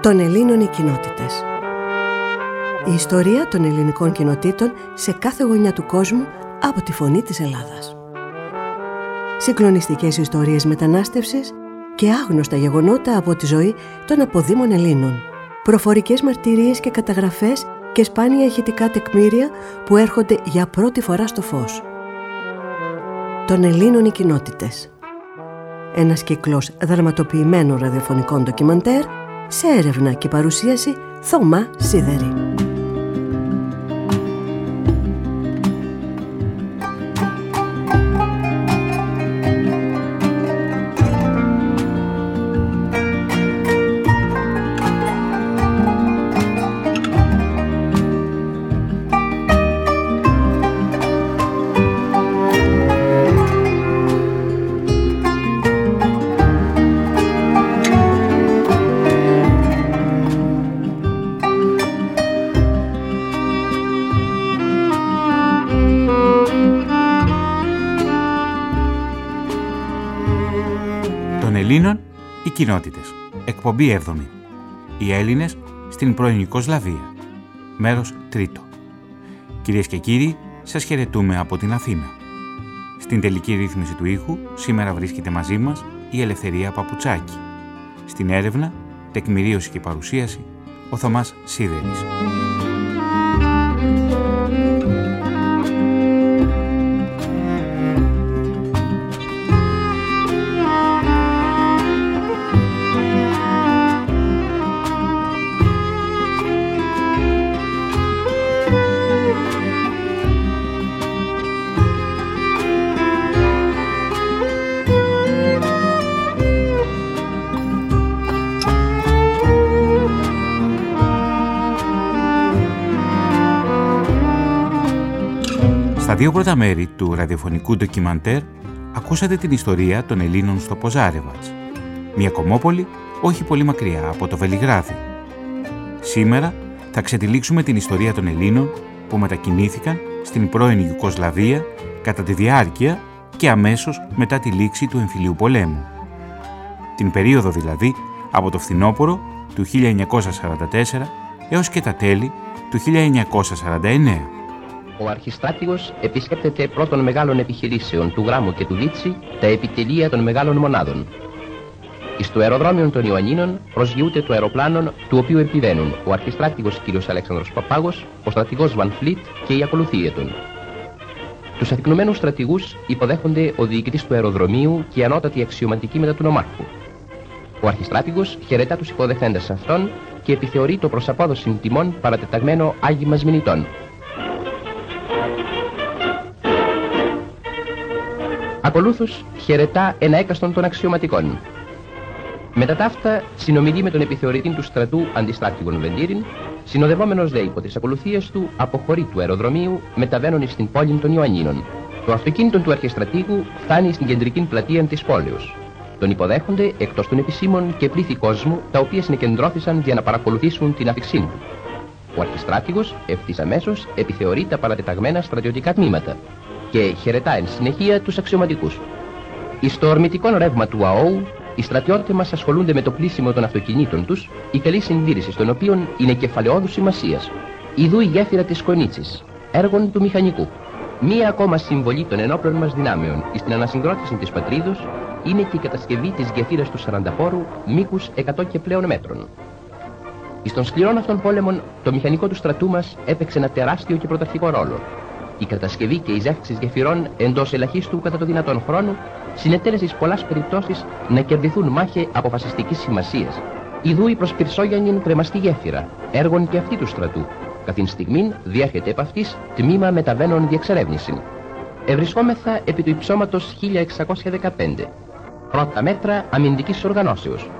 Των Ελλήνων οι κοινότητες. Η ιστορία των ελληνικών κοινοτήτων σε κάθε γωνιά του κόσμου από τη φωνή της Ελλάδας. Συγκλονιστικές ιστορίες μετανάστευσης και άγνωστα γεγονότα από τη ζωή των αποδήμων Ελλήνων. Προφορικές μαρτυρίες και καταγραφές και σπάνια ηχητικά τεκμήρια που έρχονται για πρώτη φορά στο φως. Των Ελλήνων οι κοινότητες. Ένας κύκλος δραματοποιημένων ραδιοφωνικών ντοκιμαντέρ σε έρευνα και παρουσίαση Θωμά Σίδερη. Κοινότητες. Εκπομπή 7η. Οι Έλληνες στην πρώην Ιουκοσλαβία. Μέρος τρίτο. Κυρίες και κύριοι, σας χαιρετούμε από την Αθήνα. Στην τελική ρύθμιση του ήχου σήμερα βρίσκεται μαζί μας η Ελευθερία Παπουτσάκη. Στην έρευνα, τεκμηρίωση και παρουσίαση, ο Θωμάς Σίδερης. Δύο πρώτα μέρη του ραδιοφωνικού ντοκιμαντέρ ακούσατε την ιστορία των Ελλήνων στο Ποζάρεβατς, μια κομμόπολη όχι πολύ μακριά από το Βελιγράδι. Σήμερα θα ξετυλίξουμε την ιστορία των Ελλήνων που μετακινήθηκαν στην πρώην Ιουκοσλαβία κατά τη διάρκεια και αμέσως μετά τη λήξη του εμφυλίου πολέμου. Την περίοδο δηλαδή από το φθινόπωρο του 1944 έως και τα τέλη του 1949 ο αρχιστράτηγος επισκέπτεται πρώτων μεγάλων επιχειρήσεων του Γράμμου και του Λίτσι τα επιτελεία των μεγάλων μονάδων. Εις το αεροδρόμιο των Ιωαννίνων προσγειούται το αεροπλάνο του οποίου επιβαίνουν ο αρχιστράτηγος κ. Αλέξανδρος Παπάγος, ο στρατηγός Βαν Φλίτ και η ακολουθία των. Τους αθηκνουμένους στρατηγούς υποδέχονται ο διοικητής του αεροδρομίου και η ανώτατη αξιωματική μετά του νομάρχου. Ο αρχιστράτηγος χαιρετά τους υποδεχθέντες αυτών και επιθεωρεί το προς απόδοση τιμών παρατεταγμένο άγιμας μηνυτών, Ακολούθως χαιρετά ένα έκαστον των αξιωματικών. Μετά τα αυτά συνομιλεί με τον επιθεωρητή του στρατού αντιστράκτηγων Βεντήριν, συνοδευόμενος δε υπό τις ακολουθίες του αποχωρεί του αεροδρομίου μεταβαίνουν στην πόλη των Ιωαννίνων. Το αυτοκίνητο του αρχιστρατήγου φτάνει στην κεντρική πλατεία της πόλεως. Τον υποδέχονται εκτός των επισήμων και πλήθη κόσμου τα οποία συνεκεντρώθησαν για να παρακολουθήσουν την αφήξή του. Ο αρχιστράτηγος ευθύς αμέσως επιθεωρεί τα παρατεταγμένα στρατιωτικά τμήματα και χαιρετά εν συνεχεία τους αξιωματικούς. Στο ορμητικό ρεύμα του ΑΟΟΥ, οι στρατιώτες μας ασχολούνται με το πλήσιμο των αυτοκινήτων τους, η καλή συντήρηση των οποίων είναι κεφαλαιόδους σημασίας. Ιδού η γέφυρα της Κονίτσης, έργων του μηχανικού. Μία ακόμα συμβολή των ενόπλων μας δυνάμεων στην ανασυγκρότηση της πατρίδος είναι και η κατασκευή της γεφύρας του Σαρανταπόρου μήκους 100 και πλέον μέτρων. Στον σκληρών αυτών πόλεμων, το μηχανικό του στρατού μας έπαιξε ένα τεράστιο και πρωταρχικό ρόλο η κατασκευή και η ζεύξη γεφυρών εντός ελαχίστου κατά το δυνατόν χρόνο συνετέλεσε σε πολλέ περιπτώσεις να κερδιθούν μάχε αποφασιστικής σημασίας. Ιδού η προς Πυρσόγιανιν κρεμαστή γέφυρα, έργων και αυτή του στρατού. Καθήν στιγμή διέρχεται επ' αυτής τμήμα μεταβαίνων διεξερεύνηση. Ευρισκόμεθα επί του υψώματος 1615. Πρώτα μέτρα αμυντικής οργανώσεως.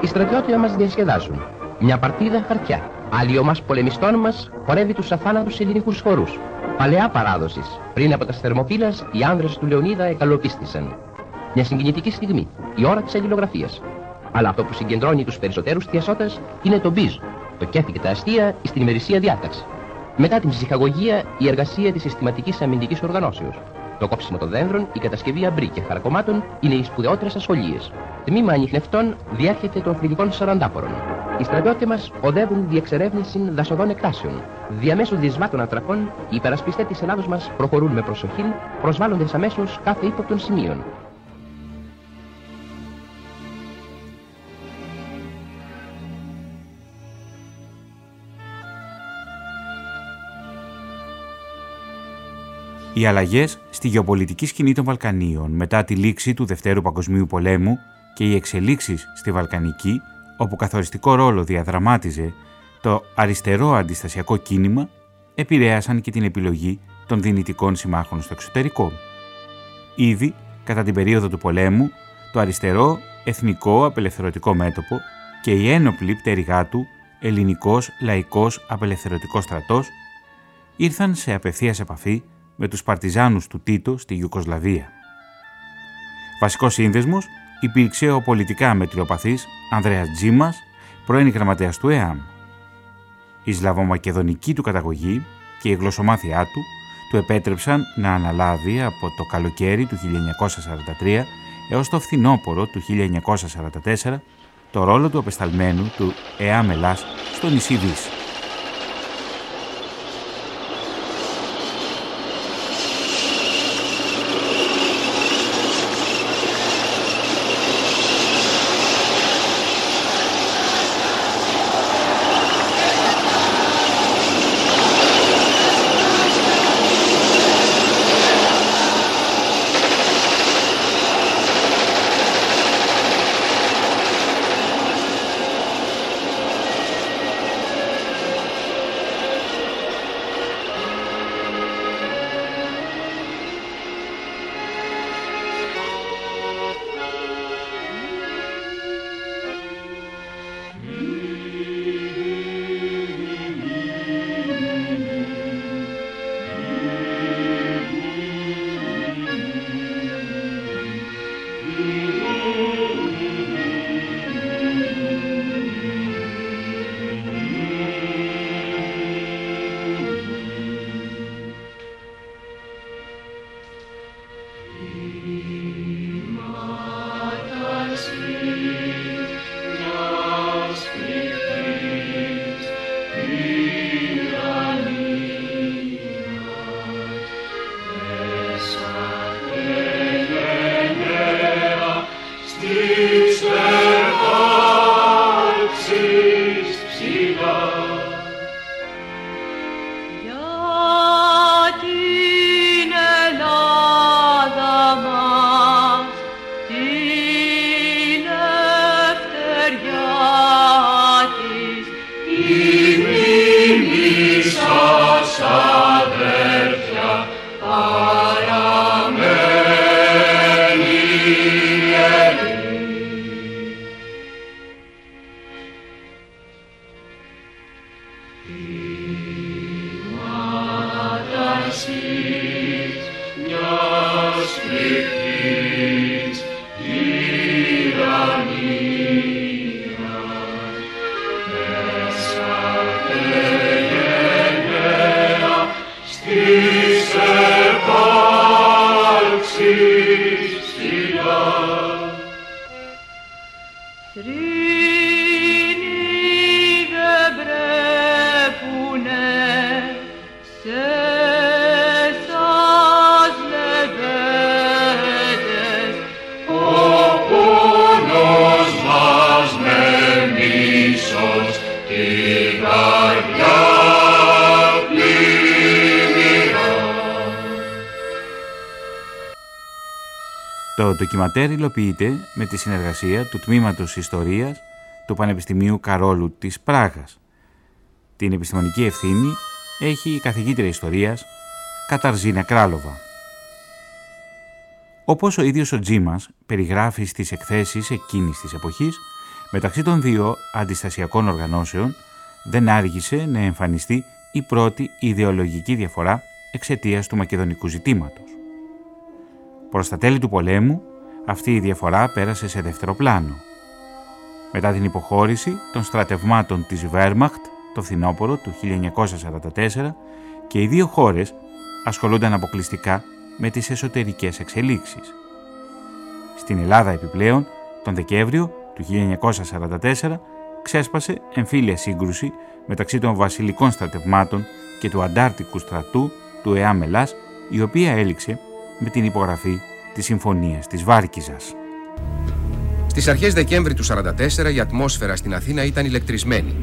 Οι στρατιώτες μα διασκεδάζουν. Μια παρτίδα χαρτιά. Άλλοι ομάς πολεμιστών μας χορεύει τους αθάνατους ελληνικούς χορούς. Παλαιά παράδοσης. Πριν από τα θερμοφύλλα, οι άνδρες του Λεωνίδα εκαλοπίστησαν. Μια συγκινητική στιγμή, η ώρα της αλληλογραφίας. Αλλά αυτό που συγκεντρώνει τους περισσότερους θειασότε είναι το μπιζ, το κέφι και τα αστεία στην ημερησία διάταξη. Μετά την ψυχαγωγία, η εργασία της συστηματικής αμυντικής οργανώσεως. Το κόψιμο των δένδρων, η κατασκευή αμπρί και χαρακομμάτων είναι οι σπουδαιότερες ασχολίες. Τμήμα ανιχνευτών διέρχεται των φρυγικών σαραντάπορων. Οι στρατιώτες μας οδεύουν διεξερεύνηση δασοδών εκτάσεων. Διαμέσου δυσμάτων ανθρακών, οι υπερασπιστές της Ελλάδος μας προχωρούν με προσοχή, προσβάλλοντας αμέσως κάθε ύποπτων σημείων. Οι αλλαγές στη γεωπολιτική σκηνή των Βαλκανίων μετά τη λήξη του Δευτέρου Παγκοσμίου Πολέμου και οι εξελίξεις στη Βαλκανική, όπου καθοριστικό ρόλο διαδραμάτιζε το αριστερό αντιστασιακό κίνημα, επηρέασαν και την επιλογή των δυνητικών συμμάχων στο εξωτερικό. Ήδη κατά την περίοδο του πολέμου, το αριστερό εθνικό απελευθερωτικό μέτωπο και η ένοπλη πτέρυγά του ελληνικός λαϊκός απελευθερωτικός στρατός ήρθαν σε απευθείας επαφή με τους παρτιζάνους του Τίτο στη Ιουκοσλαβία. Βασικός σύνδεσμος υπήρξε ο πολιτικά μετριοπαθής Ανδρέας Τζίμας, πρώην γραμματέας του ΕΑΜ. Η σλαβομακεδονική του καταγωγή και η γλωσσομάθειά του του επέτρεψαν να αναλάβει από το καλοκαίρι του 1943 έως το φθινόπωρο του 1944 το ρόλο του απεσταλμένου του ΕΑΜ Ελλάς στο νησί Δύση. Το ντοκιματέρ υλοποιείται με τη συνεργασία του Τμήματος Ιστορίας του Πανεπιστημίου Καρόλου της Πράγας. Την επιστημονική ευθύνη έχει η καθηγήτρια ιστορίας Καταρζίνα Κράλοβα. Όπως ο ίδιος ο Τζίμας περιγράφει στις εκθέσεις εκείνης της εποχής, μεταξύ των δύο αντιστασιακών οργανώσεων δεν άργησε να εμφανιστεί η πρώτη ιδεολογική διαφορά εξαιτίας του μακεδονικού ζητήματος. Προς τα τέλη του πολέμου, αυτή η διαφορά πέρασε σε δεύτερο πλάνο. Μετά την υποχώρηση των στρατευμάτων της Βέρμαχτ το φθινόπωρο του 1944 και οι δύο χώρες ασχολούνταν αποκλειστικά με τις εσωτερικές εξελίξεις. Στην Ελλάδα επιπλέον, τον Δεκέμβριο του 1944 ξέσπασε εμφύλια σύγκρουση μεταξύ των βασιλικών στρατευμάτων και του αντάρτικου στρατού του ΕΑ Μελάς, η οποία έληξε με την υπογραφή της Συμφωνίας της Βάρκιζας. Στις αρχές Δεκέμβρη του 1944 η ατμόσφαιρα στην Αθήνα ήταν ηλεκτρισμένη.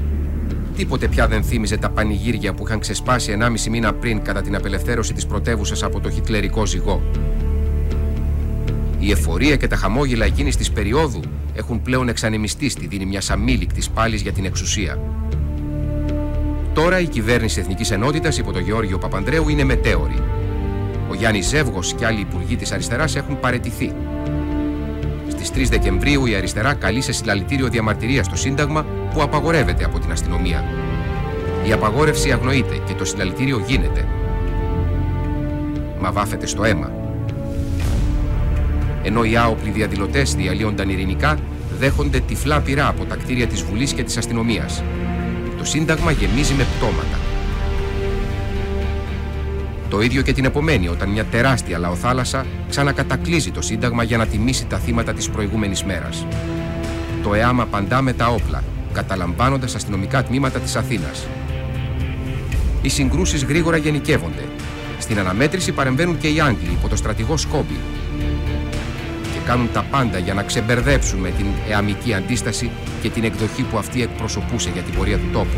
Τίποτε πια δεν θύμιζε τα πανηγύρια που είχαν ξεσπάσει 1,5 μήνα πριν κατά την απελευθέρωση της πρωτεύουσας από το χιτλερικό ζυγό. Η εφορία και τα χαμόγελα εκείνης της περίοδου έχουν πλέον εξανεμιστεί στη δίνη μιας αμήλικτης πάλης για την εξουσία. Τώρα η κυβέρνηση Εθνικής Ενότητας υπό τον Γεώργιο Παπανδρέου είναι μετέωρη. Ο Γιάννης Ζεύγος και άλλοι υπουργοί της αριστεράς έχουν παρετηθεί. Στις 3 Δεκεμβρίου η αριστερά καλεί σε συλλαλητήριο διαμαρτυρίας στο Σύνταγμα που απαγορεύεται από την αστυνομία. Η απαγόρευση αγνοείται και το συλλαλητήριο γίνεται. Μα βάφεται στο αίμα ενώ οι άοπλοι διαδηλωτές διαλύονταν ειρηνικά, δέχονται τυφλά πυρά από τα κτίρια της Βουλής και της αστυνομίας. Το Σύνταγμα γεμίζει με πτώματα. Το ίδιο και την επομένη, όταν μια τεράστια λαοθάλασσα ξανακατακλείζει το Σύνταγμα για να τιμήσει τα θύματα της προηγούμενης μέρας. Το ΕΑΜ απαντά με τα όπλα, καταλαμβάνοντας αστυνομικά τμήματα της Αθήνας. Οι συγκρούσεις γρήγορα γενικεύονται. Στην αναμέτρηση παρεμβαίνουν και οι Άγγλοι υπό το στρατηγό Σκόμπι, κάνουν τα πάντα για να ξεμπερδέψουν με την εαμική αντίσταση και την εκδοχή που αυτή εκπροσωπούσε για την πορεία του τόπου.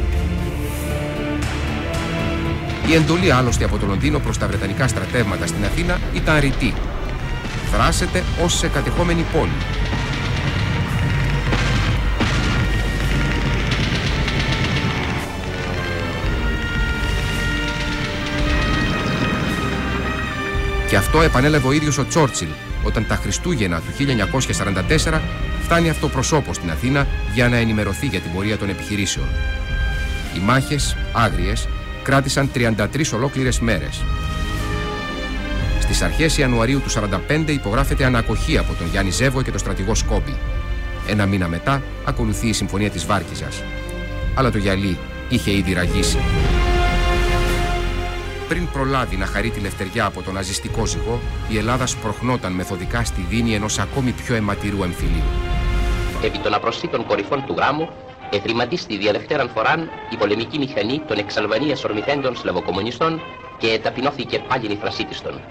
Η εντολή άλλωστε από το Λονδίνο προς τα Βρετανικά στρατεύματα στην Αθήνα ήταν ρητή. Δράσετε ως σε κατεχόμενη πόλη. Και αυτό επανέλαβε ο ίδιος ο Τσόρτσιλ όταν τα Χριστούγεννα του 1944 φτάνει αυτοπροσώπο στην Αθήνα για να ενημερωθεί για την πορεία των επιχειρήσεων. Οι μάχες, άγριες, κράτησαν 33 ολόκληρες μέρες. Στις αρχές Ιανουαρίου του 1945 υπογράφεται ανακοχή από τον Γιάννη Ζεύο και τον στρατηγό Σκόμπι. Ένα μήνα μετά ακολουθεί η Συμφωνία της Βάρκιζας. Αλλά το γυαλί είχε ήδη ραγίσει πριν προλάβει να χαρεί τη λευτεριά από τον ναζιστικό ζυγό, η Ελλάδα σπροχνόταν μεθοδικά στη δίνη ενός ακόμη πιο αιματηρού εμφυλίου. Επί των απροσίτων κορυφών του γράμμου, ευρηματίστη διαδευτέραν φοράν η πολεμική μηχανή των εξαλβανίας ορμηθέντων σλαβοκομμουνιστών και ταπεινώθηκε πάλι νυφρασίτιστον.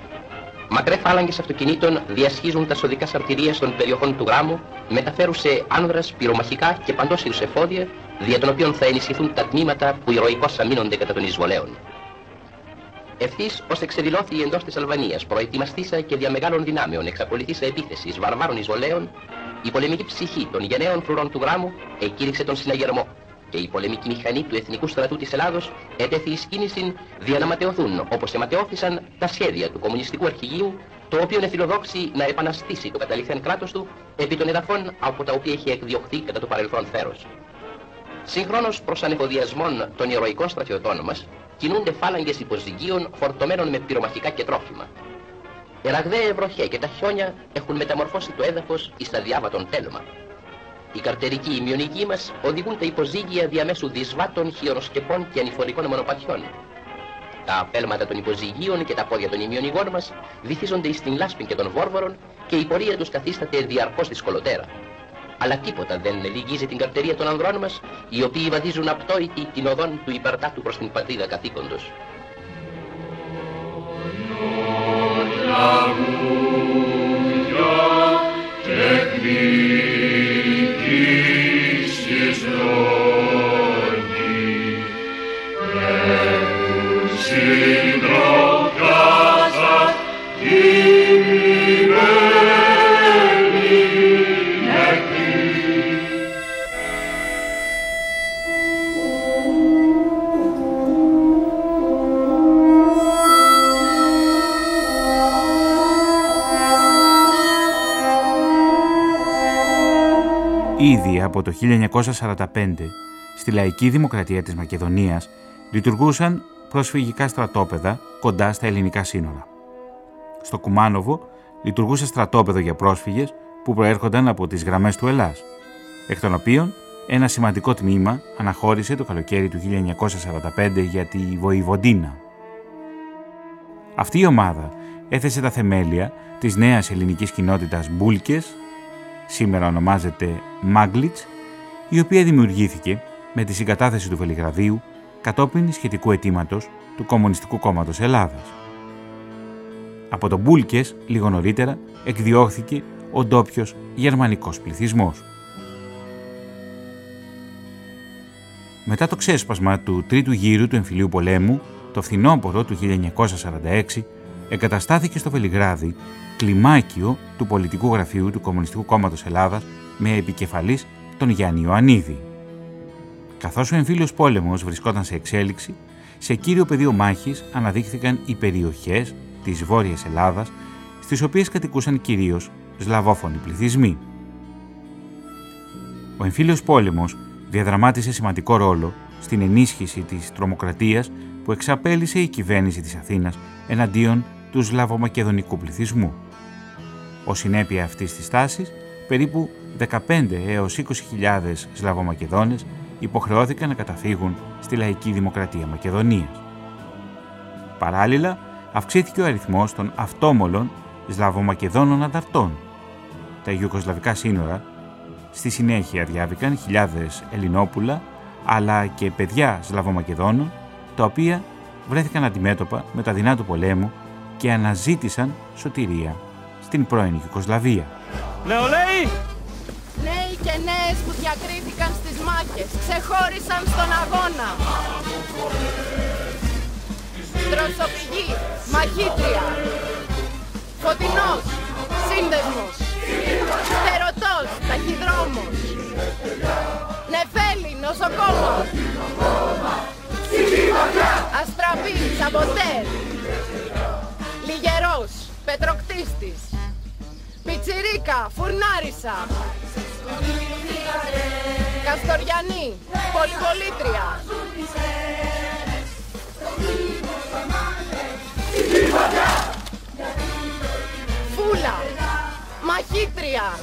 Μακρέ φάλαγγες αυτοκινήτων διασχίζουν τα σωδικά σαρτηρία των περιοχών του γράμμου, μεταφέρουσε άνδρας, πυρομαχικά και παντόσιους εφόδια, δια των οποίων θα ενισχυθούν τα τμήματα που ηρωικώς αμήνονται κατά των εισβολέων. Ευθύς ως εξεδηλώθη εντός της Αλβανίας, προετοιμαστήσα και δια μεγάλων δυνάμεων εξαπολυθήσα επίθεσης βαρβάρων εισβολέων, η πολεμική ψυχή των γενναίων φρουρών του γράμμου εκήρυξε τον συναγερμό και η πολεμική μηχανή του Εθνικού Στρατού της Ελλάδος έτεθη εις κίνηση δια να ματαιωθούν όπως αιματαιώθησαν τα σχέδια του Κομμουνιστικού Αρχηγείου, το οποίο εφιλοδόξει να επαναστήσει το καταληθέν κράτος του επί των εδαφών από τα οποία έχει εκδιωχθεί κατά το παρελθόν θέρος. Συγχρόνως προς ανεφοδιασμών των ηρωικών στρατιωτών μας, κινούνται φάλαγγες υποζυγίων φορτωμένων με πυρομαχικά και τρόφιμα. Η ραγδαία βροχέ και τα χιόνια έχουν μεταμορφώσει το έδαφος εις τα διάβατον τέλμα. Οι καρτερικοί ημιονικοί μας οδηγούν τα υποζύγια διαμέσου δυσβάτων, χιονοσκεπών και ανηφορικών μονοπατιών. Τα απέλματα των υποζυγίων και τα πόδια των ημιονικών μας βυθίζονται στην λάσπη και των βόρβορων και η πορεία τους καθίσταται διαρκώς δυσκολοτέρα αλλά τίποτα δεν λυγίζει την καρτερία των ανδρών μας, οι οποίοι βαδίζουν απτόητοι την οδόν του υπερτάτου προς την πατρίδα καθήκοντος. Ήδη από το 1945 στη λαϊκή δημοκρατία της Μακεδονίας λειτουργούσαν προσφυγικά στρατόπεδα κοντά στα ελληνικά σύνορα. Στο Κουμάνοβο λειτουργούσε στρατόπεδο για πρόσφυγες που προέρχονταν από τις γραμμές του Ελλάς, εκ των οποίων ένα σημαντικό τμήμα αναχώρησε το καλοκαίρι του 1945 για τη Βοηβοντίνα. Αυτή η ομάδα έθεσε τα θεμέλια της νέας ελληνικής κοινότητας Μπούλκες, σήμερα ονομάζεται Μάγκλιτς, η οποία δημιουργήθηκε με τη συγκατάθεση του Βελιγραδίου κατόπιν σχετικού αιτήματος του Κομμουνιστικού Κόμματος Ελλάδας. Από τον Μπούλκες, λίγο νωρίτερα, εκδιώχθηκε ο ντόπιος γερμανικός πληθυσμός. Μετά το ξέσπασμα του τρίτου γύρου του εμφυλίου πολέμου, το φθινόπωρο του 1946, εγκαταστάθηκε στο Βελιγράδι κλιμάκιο του πολιτικού γραφείου του Κομμουνιστικού Κόμματος Ελλάδας με επικεφαλής τον Γιάννη Ιωαννίδη. Καθώς ο εμφύλιος πόλεμος βρισκόταν σε εξέλιξη, σε κύριο πεδίο μάχης αναδείχθηκαν οι περιοχές της Βόρειας Ελλάδας, στις οποίες κατοικούσαν κυρίως σλαβόφωνοι πληθυσμοί. Ο εμφύλιος πόλεμος διαδραμάτισε σημαντικό ρόλο στην ενίσχυση της τρομοκρατίας που εξαπέλυσε η κυβέρνηση της Αθήνας εναντίον του σλαβομακεδονικού πληθυσμού. Ω συνέπεια αυτής της τάσης, περίπου 15 έως 20.000 Σλαβομακεδόνες υποχρεώθηκαν να καταφύγουν στη λαϊκή δημοκρατία Μακεδονίας. Παράλληλα, αυξήθηκε ο αριθμός των αυτόμολων Σλαβομακεδόνων ανταρτών. Τα Ιουκοσλαβικά σύνορα στη συνέχεια διάβηκαν χιλιάδες Ελληνόπουλα αλλά και παιδιά Σλαβομακεδόνων τα οποία βρέθηκαν αντιμέτωπα με τα δεινά του πολέμου και αναζήτησαν σωτηρία στην πρώην Ιουκοσλαβία. Νεολαίοι! Νέοι και νέες που διακρίθηκαν στις μάχες, ξεχώρισαν στον αγώνα. Δροσοπηγή, μαχήτρια. Φωτεινός, σύνδεσμος. Φτερωτός, ταχυδρόμος. Νεφέλη, νοσοκόμος. Αστραπή, σαμποτέρ. Λιγερός, πετροκτίστης. Πιτσιρίκα, φουρνάρισα. Καστοριανή, πολυβολήτρια. Φούλα, μαχήτρια.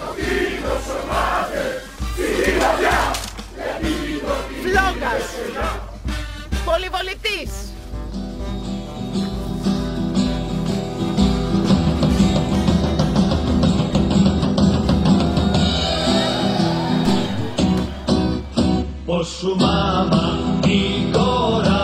Φλόγας, πολυβολητής. por su mamá, mi corazón.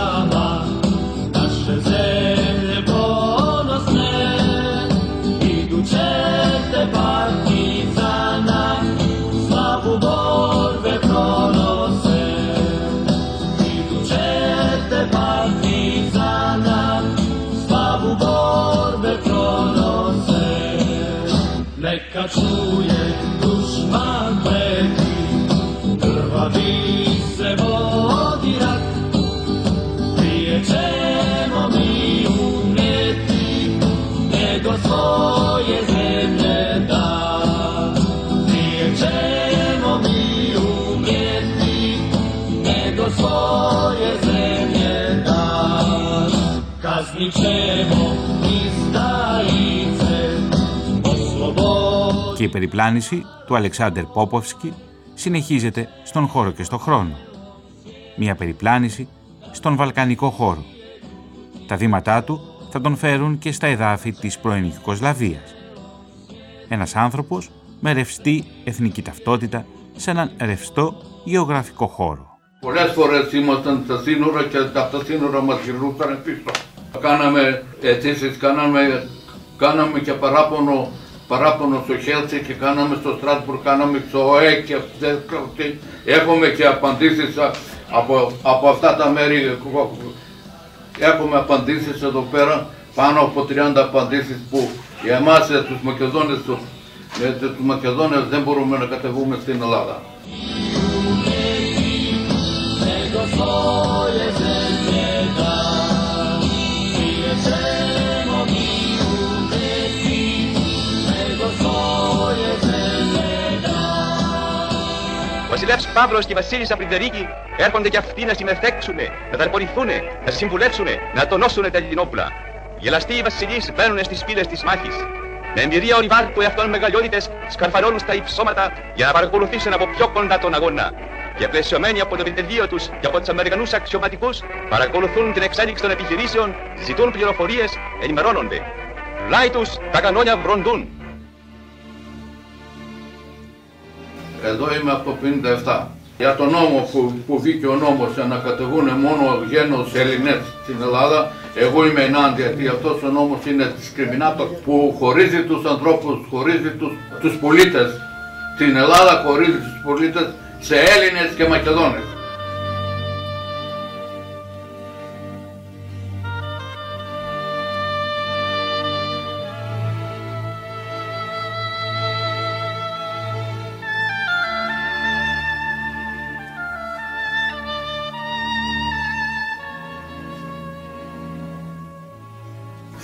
Και η περιπλάνηση του Αλεξάνδερ Πόποφσκι συνεχίζεται στον χώρο και στο χρόνο. Μια περιπλάνηση στον βαλκανικό χώρο. Τα βήματά του θα τον φέρουν και στα εδάφη της πρώην Ιουκοσλαβίας. Ένας άνθρωπος με ρευστή εθνική ταυτότητα σε έναν ρευστό γεωγραφικό χώρο. Πολλές φορές ήμασταν στα σύνορα και από τα σύνορα μας γυρνούσαν πίσω. Κάναμε αιτήσεις, κάναμε, κάναμε και παράπονο, παράπονο στο Χέλσι και κάναμε στο Στράσμπουργκ, κάναμε στο ΟΕ και αυτές, και έχουμε και απαντήσεις α- από, από αυτά τα μέρη. Έχουμε απαντήσεις εδώ πέρα, πάνω από 30 απαντήσεις που για εμάς ε, τους Μακεδόνες, τους, ε, τους Μακεδόνες δεν μπορούμε να κατεβούμε στην Ελλάδα. nego βασιλεύς Παύλος και η βασίλισσα Πριντερίκη έρχονται και αυτοί να συμμετέξουν, να ταλαιπωρηθούν, να συμβουλεύσουν, να τονώσουν τα ελληνόπουλα. Γελαστοί οι βασιλείς μπαίνουν στις πύλες της μάχης. Με εμπειρία ορειβάρ που εαυτόν μεγαλειότητες σκαρφαλώνουν στα υψώματα για να παρακολουθήσουν από πιο κοντά τον αγώνα. Και πλαισιωμένοι από το επιτελείο τους και από τους Αμερικανούς αξιωματικούς παρακολουθούν την εξέλιξη των επιχειρήσεων, ζητούν πληροφορίες, ενημερώνονται. πλάι τους τα κανόνια βροντούν. Εδώ είμαι από το 57. Για τον νόμο που, που βγήκε ο νόμος για να κατεβούν μόνο γένος Ελληνές στην Ελλάδα, εγώ είμαι ενάντια, γιατί αυτός ο νόμος είναι δισκριμινάτο που χωρίζει τους ανθρώπους, χωρίζει τους, τους πολίτες. Στην Ελλάδα χωρίζει τους πολίτες σε Έλληνες και Μακεδόνες.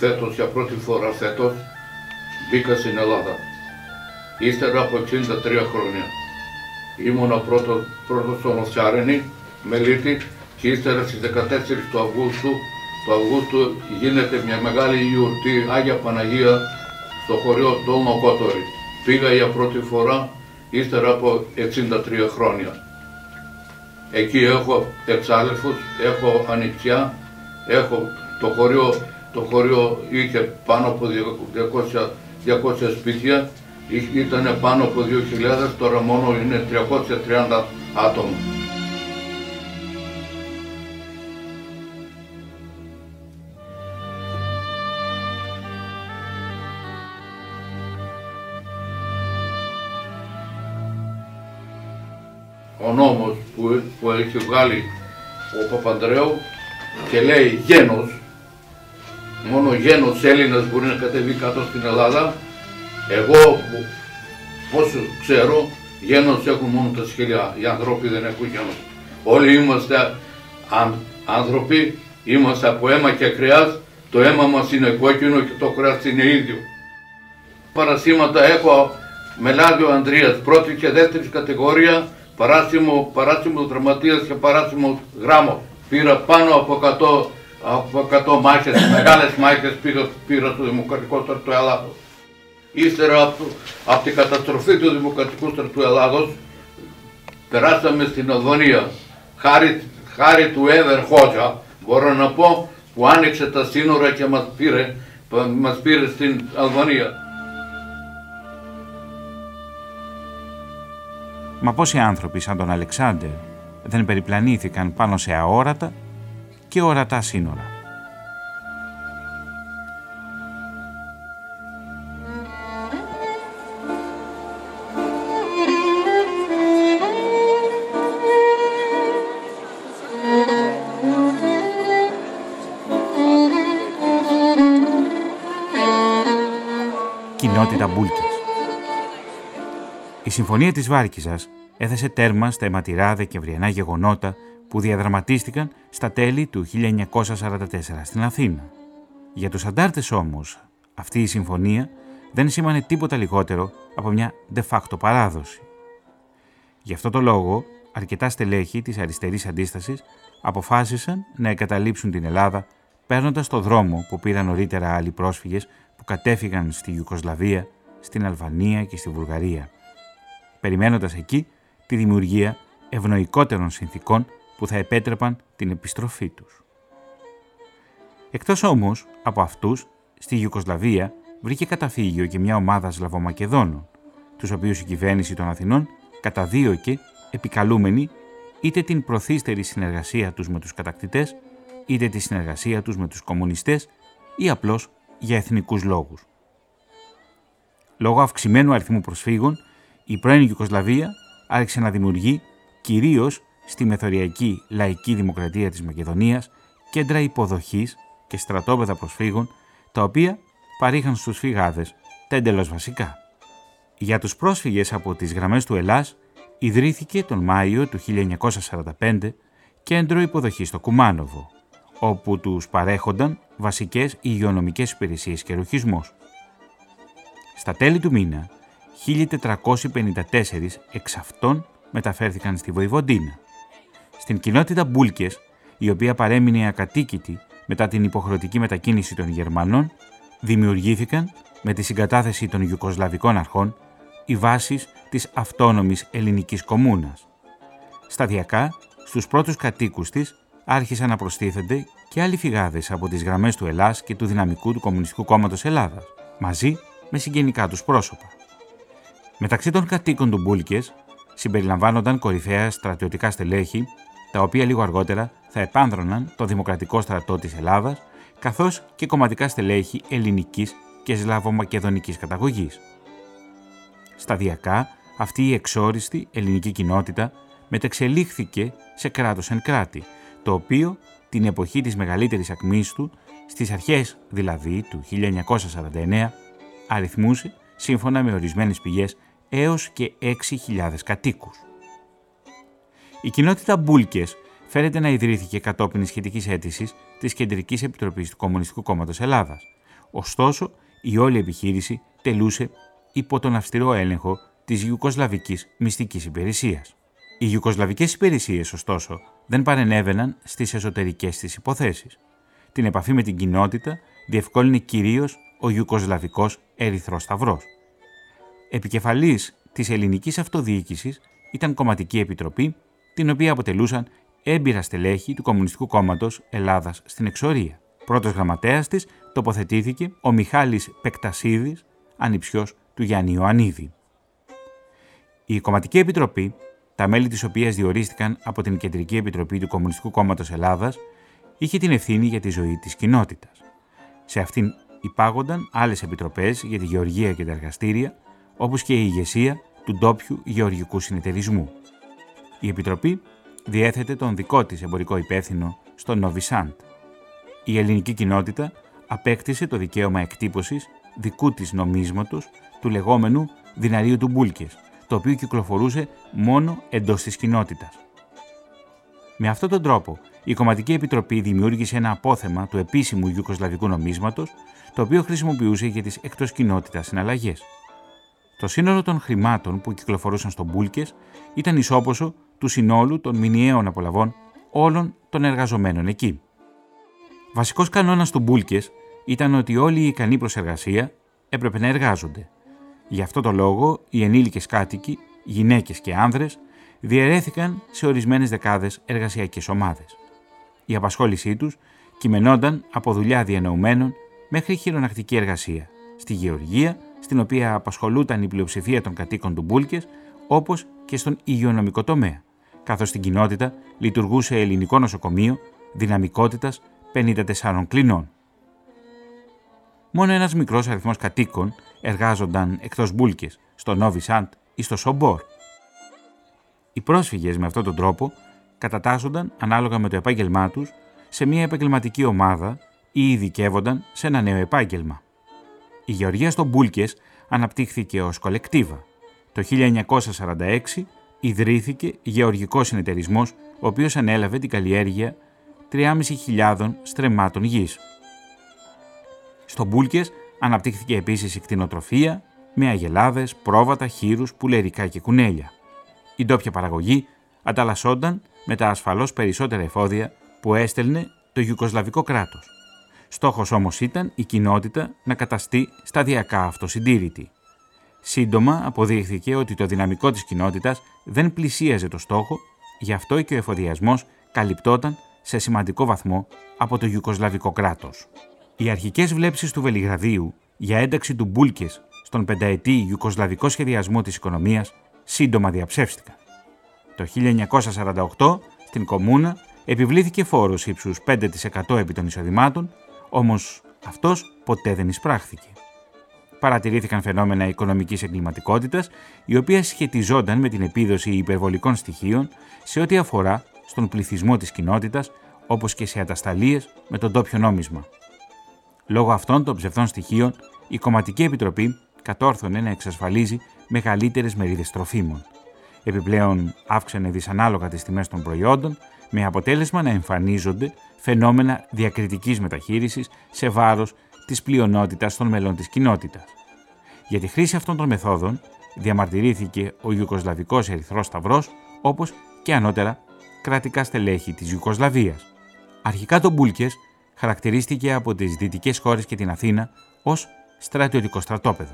Φέτος, για πρώτη φορά φέτος, μπήκα στην Ελλάδα. Ύστερα από 63 χρόνια. Ήμουνα πρώτο, πρώτος στο Μοσιάρενη, Μελίτη, και ύστερα στις 14 του Αυγούστου, του Αυγούστου γίνεται μια μεγάλη γιορτή Άγια Παναγία στο χωριό Τόλνο Κότορη. Πήγα για πρώτη φορά ύστερα από 63 χρόνια. Εκεί έχω εξάδελφους, έχω ανοιξιά, έχω το χωριό, το χωριό είχε πάνω από 200, 200 σπίτια, ήταν πάνω από 2.000, τώρα μόνο είναι 330 άτομα. ο νόμος που, που έχει βγάλει ο Παπανδρέου και λέει γένος, μόνο γένος Έλληνας μπορεί να κατεβεί κάτω στην Ελλάδα. Εγώ που- πόσο ξέρω, γένος έχουν μόνο τα σκυλιά, οι άνθρωποι δεν έχουν γένος. Όλοι είμαστε αν, άνθρωποι, είμαστε από αίμα και κρέας, το αίμα μας είναι κόκκινο και το κρέας είναι ίδιο. Παρασύματα έχω Μελάδιο Ανδρείας, πρώτη και δεύτερη κατηγορία, παράσημο, παράσημο δραματίας και παράσημο γράμμο. Πήρα πάνω από 100, από 100 μάχες, μεγάλες μάχες πήρα, πήρα στο Δημοκρατικό Στρατό Ελλάδος. Ύστερα από, από την καταστροφή του Δημοκρατικού Στρατού Ελλάδος, περάσαμε στην Αλβανία. Χάρη, χάρη του Εύερ Χότζα, μπορώ να πω, που άνοιξε τα σύνορα και μας πήρε, μας πήρε στην Αλβανία. Μα πόσοι άνθρωποι σαν τον Αλεξάνδερ δεν περιπλανήθηκαν πάνω σε αόρατα και ορατά σύνορα. Κοινότητα Μπούλκης Η Συμφωνία της Βάρκιζας έθεσε τέρμα στα αιματηρά δεκεμβριανά γεγονότα που διαδραματίστηκαν στα τέλη του 1944 στην Αθήνα. Για τους αντάρτες όμως, αυτή η συμφωνία δεν σήμανε τίποτα λιγότερο από μια de facto παράδοση. Γι' αυτό το λόγο, αρκετά στελέχη της αριστερής αντίστασης αποφάσισαν να εγκαταλείψουν την Ελλάδα παίρνοντας το δρόμο που πήραν νωρίτερα άλλοι πρόσφυγες που κατέφυγαν στη Ιουκοσλαβία, στην Αλβανία και στη Βουλγαρία, περιμένοντας εκεί τη δημιουργία ευνοϊκότερων συνθήκων που θα επέτρεπαν την επιστροφή τους. Εκτός όμως από αυτούς, στη Ιουκοσλαβία βρήκε καταφύγιο και μια ομάδα Σλαβομακεδόνων, τους οποίους η κυβέρνηση των Αθηνών καταδίωκε επικαλούμενη είτε την προθύστερη συνεργασία τους με τους κατακτητές, είτε τη συνεργασία τους με τους κομμουνιστές ή απλώς για εθνικούς λόγους. Λόγω αυξημένου αριθμού προσφύγων, η πρώην Ιουκοσλαβία άρχισε να δημιουργεί κυρίως στη μεθοριακή λαϊκή δημοκρατία της Μακεδονίας κέντρα υποδοχής και στρατόπεδα προσφύγων, τα οποία παρήχαν στους φυγάδες τα εντελώς βασικά. Για τους πρόσφυγες από τις γραμμές του Ελλάς ιδρύθηκε τον Μάιο του 1945 κέντρο υποδοχής στο Κουμάνοβο, όπου τους παρέχονταν βασικές υγειονομικές υπηρεσίες και ρουχισμός. Στα τέλη του μήνα, 1454 εξ αυτών μεταφέρθηκαν στη Βοηβοντίνα. Στην κοινότητα Μπούλκες, η οποία παρέμεινε ακατοίκητη μετά την υποχρεωτική μετακίνηση των Γερμανών, δημιουργήθηκαν με τη συγκατάθεση των Ιουκοσλαβικών αρχών οι βάσεις της αυτόνομης ελληνικής κομμούνας. Σταδιακά, στους πρώτους κατοίκους της άρχισαν να προστίθενται και άλλοι φυγάδες από τις γραμμές του Ελλάς και του δυναμικού του Κομμουνιστικού Κόμματος Ελλάδας, μαζί με συγγενικά τους πρόσωπα. Μεταξύ των κατοίκων του Μπούλκες συμπεριλαμβάνονταν κορυφαία στρατιωτικά στελέχη, τα οποία λίγο αργότερα θα επάνδρωναν το Δημοκρατικό Στρατό της Ελλάδας, καθώς και κομματικά στελέχη ελληνικής και σλαβομακεδονικής καταγωγής. Σταδιακά, αυτή η εξόριστη ελληνική κοινότητα μετεξελίχθηκε σε κράτος εν κράτη, το οποίο την εποχή της μεγαλύτερης ακμής του, στις αρχές δηλαδή του 1949, αριθμούσε, σύμφωνα με ορισμένες πηγές, έως και 6.000 κατοίκους. Η κοινότητα Μπούλκες φέρεται να ιδρύθηκε κατόπιν σχετικής αίτησης της Κεντρικής Επιτροπής του Κομμουνιστικού Κόμματος Ελλάδας. Ωστόσο, η όλη επιχείρηση τελούσε υπό τον αυστηρό έλεγχο της Ιουκοσλαβικής Μυστικής Υπηρεσίας. Οι Ιουκοσλαβικές υπηρεσίες, ωστόσο, δεν παρενέβαιναν στις εσωτερικές της υποθέσεις. Την επαφή με την κοινότητα διευκόλυνε κυρίως ο Ιουκοσλαβικός Ερυθρός Σταυρός. Επικεφαλής της ελληνικής αυτοδιοίκησης ήταν κομματική επιτροπή, την οποία αποτελούσαν έμπειρα στελέχη του Κομμουνιστικού Κόμματος Ελλάδας στην εξορία. Πρώτος γραμματέας της τοποθετήθηκε ο Μιχάλης Πεκτασίδης, ανιψιός του Γιάννη Ιωαννίδη. Η Κομματική Επιτροπή, τα μέλη της οποίας διορίστηκαν από την Κεντρική Επιτροπή του Κομμουνιστικού Κόμματος Ελλάδας, είχε την ευθύνη για τη ζωή της κοινότητας. Σε αυτήν υπάγονταν άλλες επιτροπές για τη γεωργία και τα εργαστήρια, όπως και η ηγεσία του ντόπιου γεωργικού συνεταιρισμού. Η Επιτροπή διέθετε τον δικό της εμπορικό υπεύθυνο στο Νοβισάντ. Η ελληνική κοινότητα απέκτησε το δικαίωμα εκτύπωσης δικού της νομίσματος του λεγόμενου δυναρίου του Μπούλκες, το οποίο κυκλοφορούσε μόνο εντός της κοινότητας. Με αυτόν τον τρόπο, η Κομματική Επιτροπή δημιούργησε ένα απόθεμα του επίσημου Ιουκοσλαβικού νομίσματος, το οποίο χρησιμοποιούσε για τις εκτός κοινότητας συναλλαγές. Το σύνολο των χρημάτων που κυκλοφορούσαν στον Μπούλκες ήταν ισόποσο του συνόλου των μηνιαίων απολαβών όλων των εργαζομένων εκεί. Βασικός κανόνας του Μπούλκες ήταν ότι όλοι οι ικανοί προς εργασία έπρεπε να εργάζονται. Γι' αυτό το λόγο οι ενήλικες κάτοικοι, γυναίκες και άνδρες διαιρέθηκαν σε ορισμένες δεκάδες εργασιακές ομάδες. Η απασχόλησή τους κειμενόταν από δουλειά διανοουμένων μέχρι χειρονακτική εργασία, στη γεωργία, στην οποία απασχολούταν η πλειοψηφία των κατοίκων του Μπούλκες, όπως και στον υγειονομικό τομέα, καθώς στην κοινότητα λειτουργούσε ελληνικό νοσοκομείο δυναμικότητας 54 κλινών. Μόνο ένας μικρός αριθμός κατοίκων εργάζονταν εκτός Μπούλκες, στο Νόβι Σαντ ή στο Σομπόρ. Οι πρόσφυγες με αυτόν τον τρόπο κατατάσσονταν ανάλογα με το επάγγελμά τους σε μια επαγγελματική ομάδα ή ειδικεύονταν σε ένα νέο επάγγελμα. Η γεωργία στο Μπούλκες αναπτύχθηκε ως κολεκτίβα. Το 1946 ιδρύθηκε γεωργικός συνεταιρισμός, ο οποίος ανέλαβε την καλλιέργεια 3.500 στρεμμάτων γης. Στο Μπούλκες αναπτύχθηκε επίσης η κτηνοτροφία με αγελάδες, πρόβατα, χείρους, πουλερικά και κουνέλια. Η ντόπια παραγωγή ανταλλασσόταν με τα ασφαλώς περισσότερα εφόδια που έστελνε το Ιουκοσλαβικό κράτος. Στόχος όμως ήταν η κοινότητα να καταστεί σταδιακά αυτοσυντήρητη. Σύντομα αποδείχθηκε ότι το δυναμικό της κοινότητας δεν πλησίαζε το στόχο, γι' αυτό και ο εφοδιασμός καλυπτόταν σε σημαντικό βαθμό από το Ιουκοσλαβικό κράτος. Οι αρχικές βλέψεις του Βελιγραδίου για ένταξη του Μπούλκες στον πενταετή Ιουκοσλαβικό σχεδιασμό της οικονομίας σύντομα διαψεύστηκαν. Το 1948 στην Κομούνα επιβλήθηκε φόρος ύψους 5% επί των εισοδημάτων, όμως αυτός ποτέ δεν εισπράχθηκε. Παρατηρήθηκαν φαινόμενα οικονομικής εγκληματικότητας, η οποία σχετιζόταν με την επίδοση υπερβολικών στοιχείων σε ό,τι αφορά στον πληθυσμό της κοινότητας, όπως και σε ατασταλίες με τον τόπιο νόμισμα. Λόγω αυτών των ψευδών στοιχείων, η Κομματική Επιτροπή κατόρθωνε να εξασφαλίζει μεγαλύτερες μερίδες τροφίμων. Επιπλέον, αύξανε δυσανάλογα τις τιμές των προϊόντων, με αποτέλεσμα να εμφανίζονται φαινόμενα διακριτικής μεταχείρισης σε βάρος της πλειονότητας των μελών της κοινότητας. Για τη χρήση αυτών των μεθόδων διαμαρτυρήθηκε ο Ιουκοσλαβικός Ερυθρός Σταυρός, όπως και ανώτερα κρατικά στελέχη της Ιουκοσλαβίας. Αρχικά το Μπούλκες χαρακτηρίστηκε από τις δυτικές χώρες και την Αθήνα ως στρατιωτικό στρατόπεδο.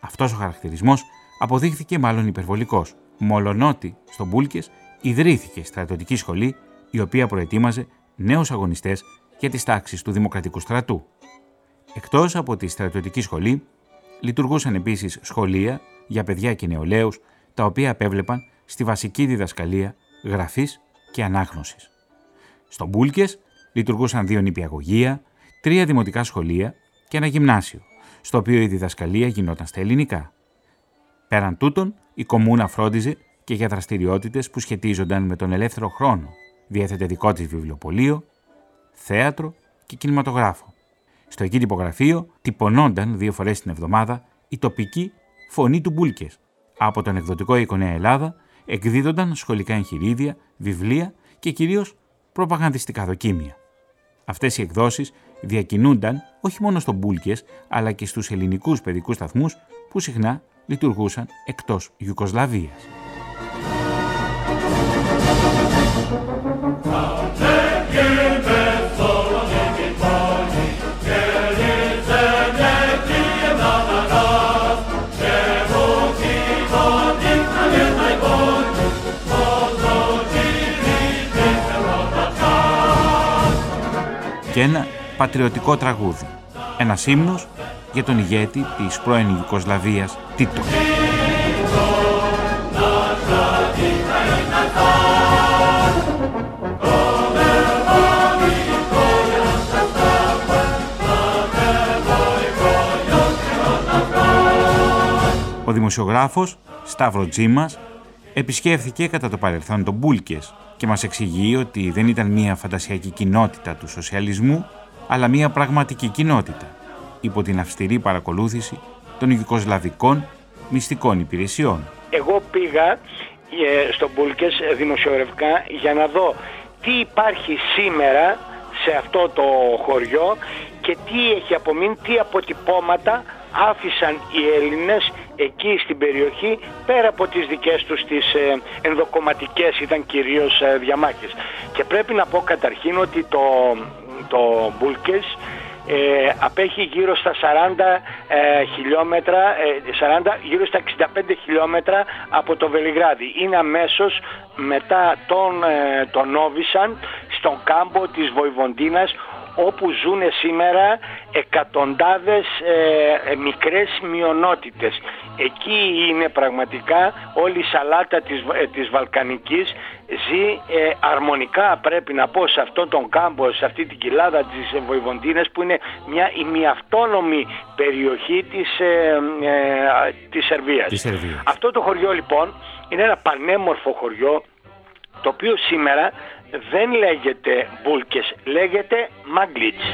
Αυτός ο χαρακτηρισμός αποδείχθηκε μάλλον υπερβολικός, μολονότι στο Μπούλκες ιδρύθηκε στρατιωτική σχολή η οποία προετοίμαζε νέους αγωνιστές για τις τάξεις του Δημοκρατικού Στρατού. Εκτός από τη στρατιωτική σχολή, λειτουργούσαν επίσης σχολεία για παιδιά και νεολαίους, τα οποία απέβλεπαν στη βασική διδασκαλία γραφής και ανάγνωσης. Στο Μπούλκες λειτουργούσαν δύο νηπιαγωγεία, τρία δημοτικά σχολεία και ένα γυμνάσιο, στο οποίο η διδασκαλία γινόταν στα ελληνικά. Πέραν τούτων, η κομμούνα φρόντιζε και για δραστηριότητες που σχετίζονταν με τον ελεύθερο χρόνο. Διέθετε δικό της βιβλιοπωλείο, θέατρο και κινηματογράφο. Στο εκεί τυπογραφείο τυπωνόνταν δύο φορές την εβδομάδα η τοπική φωνή του Μπούλκε. Από τον εκδοτικό οίκο Νέα Ελλάδα εκδίδονταν σχολικά εγχειρίδια, βιβλία και κυρίως προπαγανδιστικά δοκίμια. Αυτές οι εκδόσεις διακινούνταν όχι μόνο στο Μπούλκε, αλλά και στους ελληνικούς παιδικούς σταθμούς που συχνά λειτουργούσαν εκτός Ιουκοσλαβίας. Και ένα πατριωτικό τραγούδι. Ένας ύμνος για τον ηγέτη της πρώην Ιουκοσλαβίας Τίτο. Ο δημοσιογράφος Σταύρο Τζίμας επισκέφθηκε κατά το παρελθόν τον Μπούλκες και μας εξηγεί ότι δεν ήταν μια φαντασιακή κοινότητα του σοσιαλισμού, αλλά μια πραγματική κοινότητα, υπό την αυστηρή παρακολούθηση των Ιουκοσλαβικών μυστικών υπηρεσιών. Εγώ πήγα ε, στον Μπούλκες δημοσιογραφικά για να δω τι υπάρχει σήμερα σε αυτό το χωριό και τι έχει απομείνει, τι αποτυπώματα άφησαν οι Έλληνες εκεί στην περιοχή πέρα από τις δικές τους τις ε, ενδοκομματικές ήταν κυρίως ε, διαμάχες. Και πρέπει να πω καταρχήν ότι το, το Μπούλκες ε, απέχει γύρω στα 40 ε, χιλιόμετρα, 40, ε, γύρω στα 65 χιλιόμετρα από το Βελιγράδι. Είναι αμέσως μετά τον, ε, τον Νόβισαν στον κάμπο της Βοηβοντίνας όπου ζουν σήμερα εκατοντάδες ε, ε, μικρές μειονότητες. Εκεί είναι πραγματικά όλη η σαλάτα της, ε, της Βαλκανικής ζει ε, αρμονικά πρέπει να πω σε αυτόν τον κάμπο, σε αυτή την κοιλάδα της Βοηβοντίνες που είναι μια ημιαυτόνομη περιοχή της, ε, της, Σερβίας. της Σερβίας. Αυτό το χωριό λοιπόν είναι ένα πανέμορφο χωριό το οποίο σήμερα δεν λέγεται Μπούλκες, λέγεται Μαγκλίτς.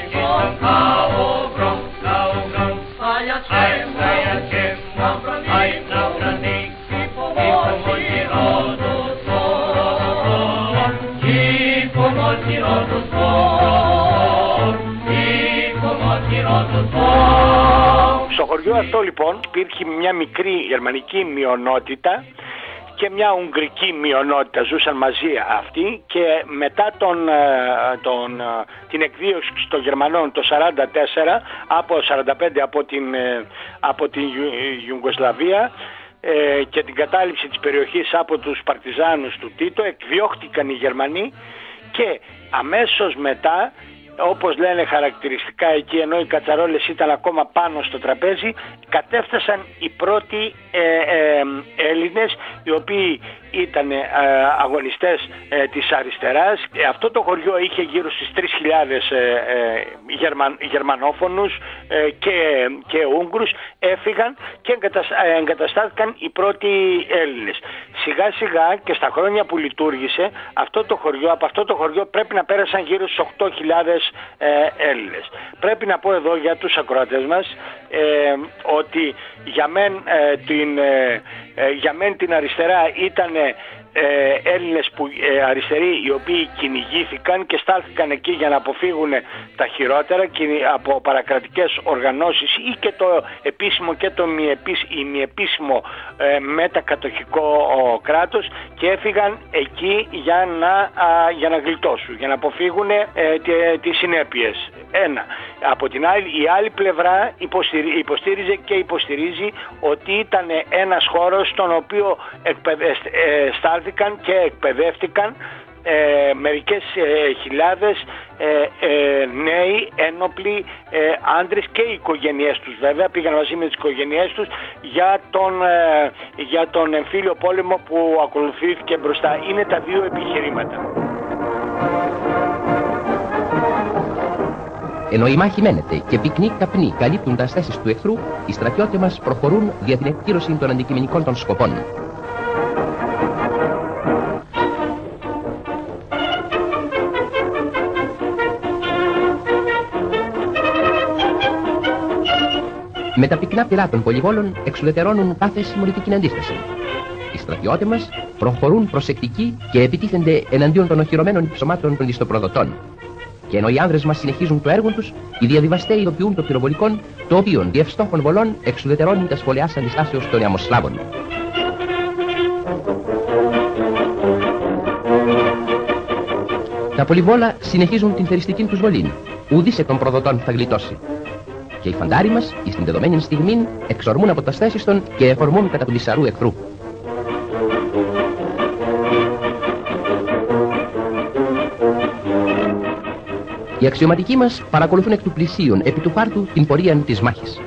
Στο χωριό αυτό λοιπόν υπήρχε μια μικρή γερμανική μειονότητα και μια ουγγρική μειονότητα ζούσαν μαζί αυτοί και μετά τον, ε, τον, ε, την εκδίωξη των Γερμανών το 1944 από 45 από την, ε, από την Ιουγκοσλαβία και την κατάληψη της περιοχής από τους παρτιζάνους του Τίτο εκδιώχτηκαν οι Γερμανοί και αμέσως μετά όπως λένε χαρακτηριστικά εκεί ενώ οι κατσαρόλες ήταν ακόμα πάνω στο τραπέζι κατέφτασαν οι πρώτοι ε, ε, Έλληνες οι οποίοι ήταν ε, αγωνιστές ε, της αριστεράς. Ε, αυτό το χωριό είχε γύρω στις 3.000 Γερμαν, γερμανόφωνους και, και Ούγγρους έφυγαν και εγκαταστάθηκαν οι πρώτοι Έλληνες. Σιγά σιγά και στα χρόνια που λειτουργήσε αυτό το χωριό, από αυτό το χωριό πρέπει να πέρασαν γύρω στους 8.000 Έλληνες. Πρέπει να πω εδώ για τους ακροατές μας ότι για μεν, την, για μεν την αριστερά ήταν there. Ε, Έλληνες που, ε, αριστεροί οι οποίοι κυνηγήθηκαν και στάλθηκαν εκεί για να αποφύγουν τα χειρότερα από παρακρατικές οργανώσεις ή και το επίσημο και το μη, μη επίσημο ε, μετακατοχικό ο, κράτος και έφυγαν εκεί για να, για να γλιτώσουν, για να αποφύγουν ε, τις συνέπειες. Ένα. Από την άλλη, η άλλη πλευρά υποστήριζε και υποστηρίζει ότι ήταν ένας χώρος στον οποίο εκπαιδεύτηκαν και εκπαιδεύτηκαν ε, μερικές ε, χιλιάδες ε, ε, νέοι, ένοπλοι, ε, άντρες και οι οικογένειές τους βέβαια πήγαν μαζί με τις οικογένειές τους για τον, ε, για τον εμφύλιο πόλεμο που ακολουθήθηκε μπροστά. Είναι τα δύο επιχειρήματα. Ενώ η μάχη μένεται και πυκνοί καπνοί καλύπτουν τα θέσει του εχθρού, οι στρατιώτες μας προχωρούν για την εκπλήρωση των αντικειμενικών των σκοπών. Με τα πυκνά πυρά των πολυβόλων εξουδετερώνουν κάθε συμμορητική αντίσταση. Οι στρατιώτες μας προχωρούν προσεκτικοί και επιτίθενται εναντίον των οχυρωμένων υψωμάτων των ιστοπροδοτών. Και ενώ οι άνδρες μας συνεχίζουν το έργο τους, οι διαδημαστέ ειδοποιούν το πυροβολικόν, το οποίο διευστόχων βολών εξουδετερώνει τα σχολιάς αντιστάσεως των Ιαμοσλάβων. Τα πολυβόλα συνεχίζουν την θεριστική τους βολή. Ουδής εκ των προδοτών θα γλιτώσει. Και οι φαντάροι μας, εις την δεδομένη στιγμή, εξορμούν από τα θέσεις των και εφορμούν κατά του λυσαρού εχθρού. Οι αξιωματικοί μας παρακολουθούν εκ του πλησίων επί του πάρτου την πορεία της μάχης.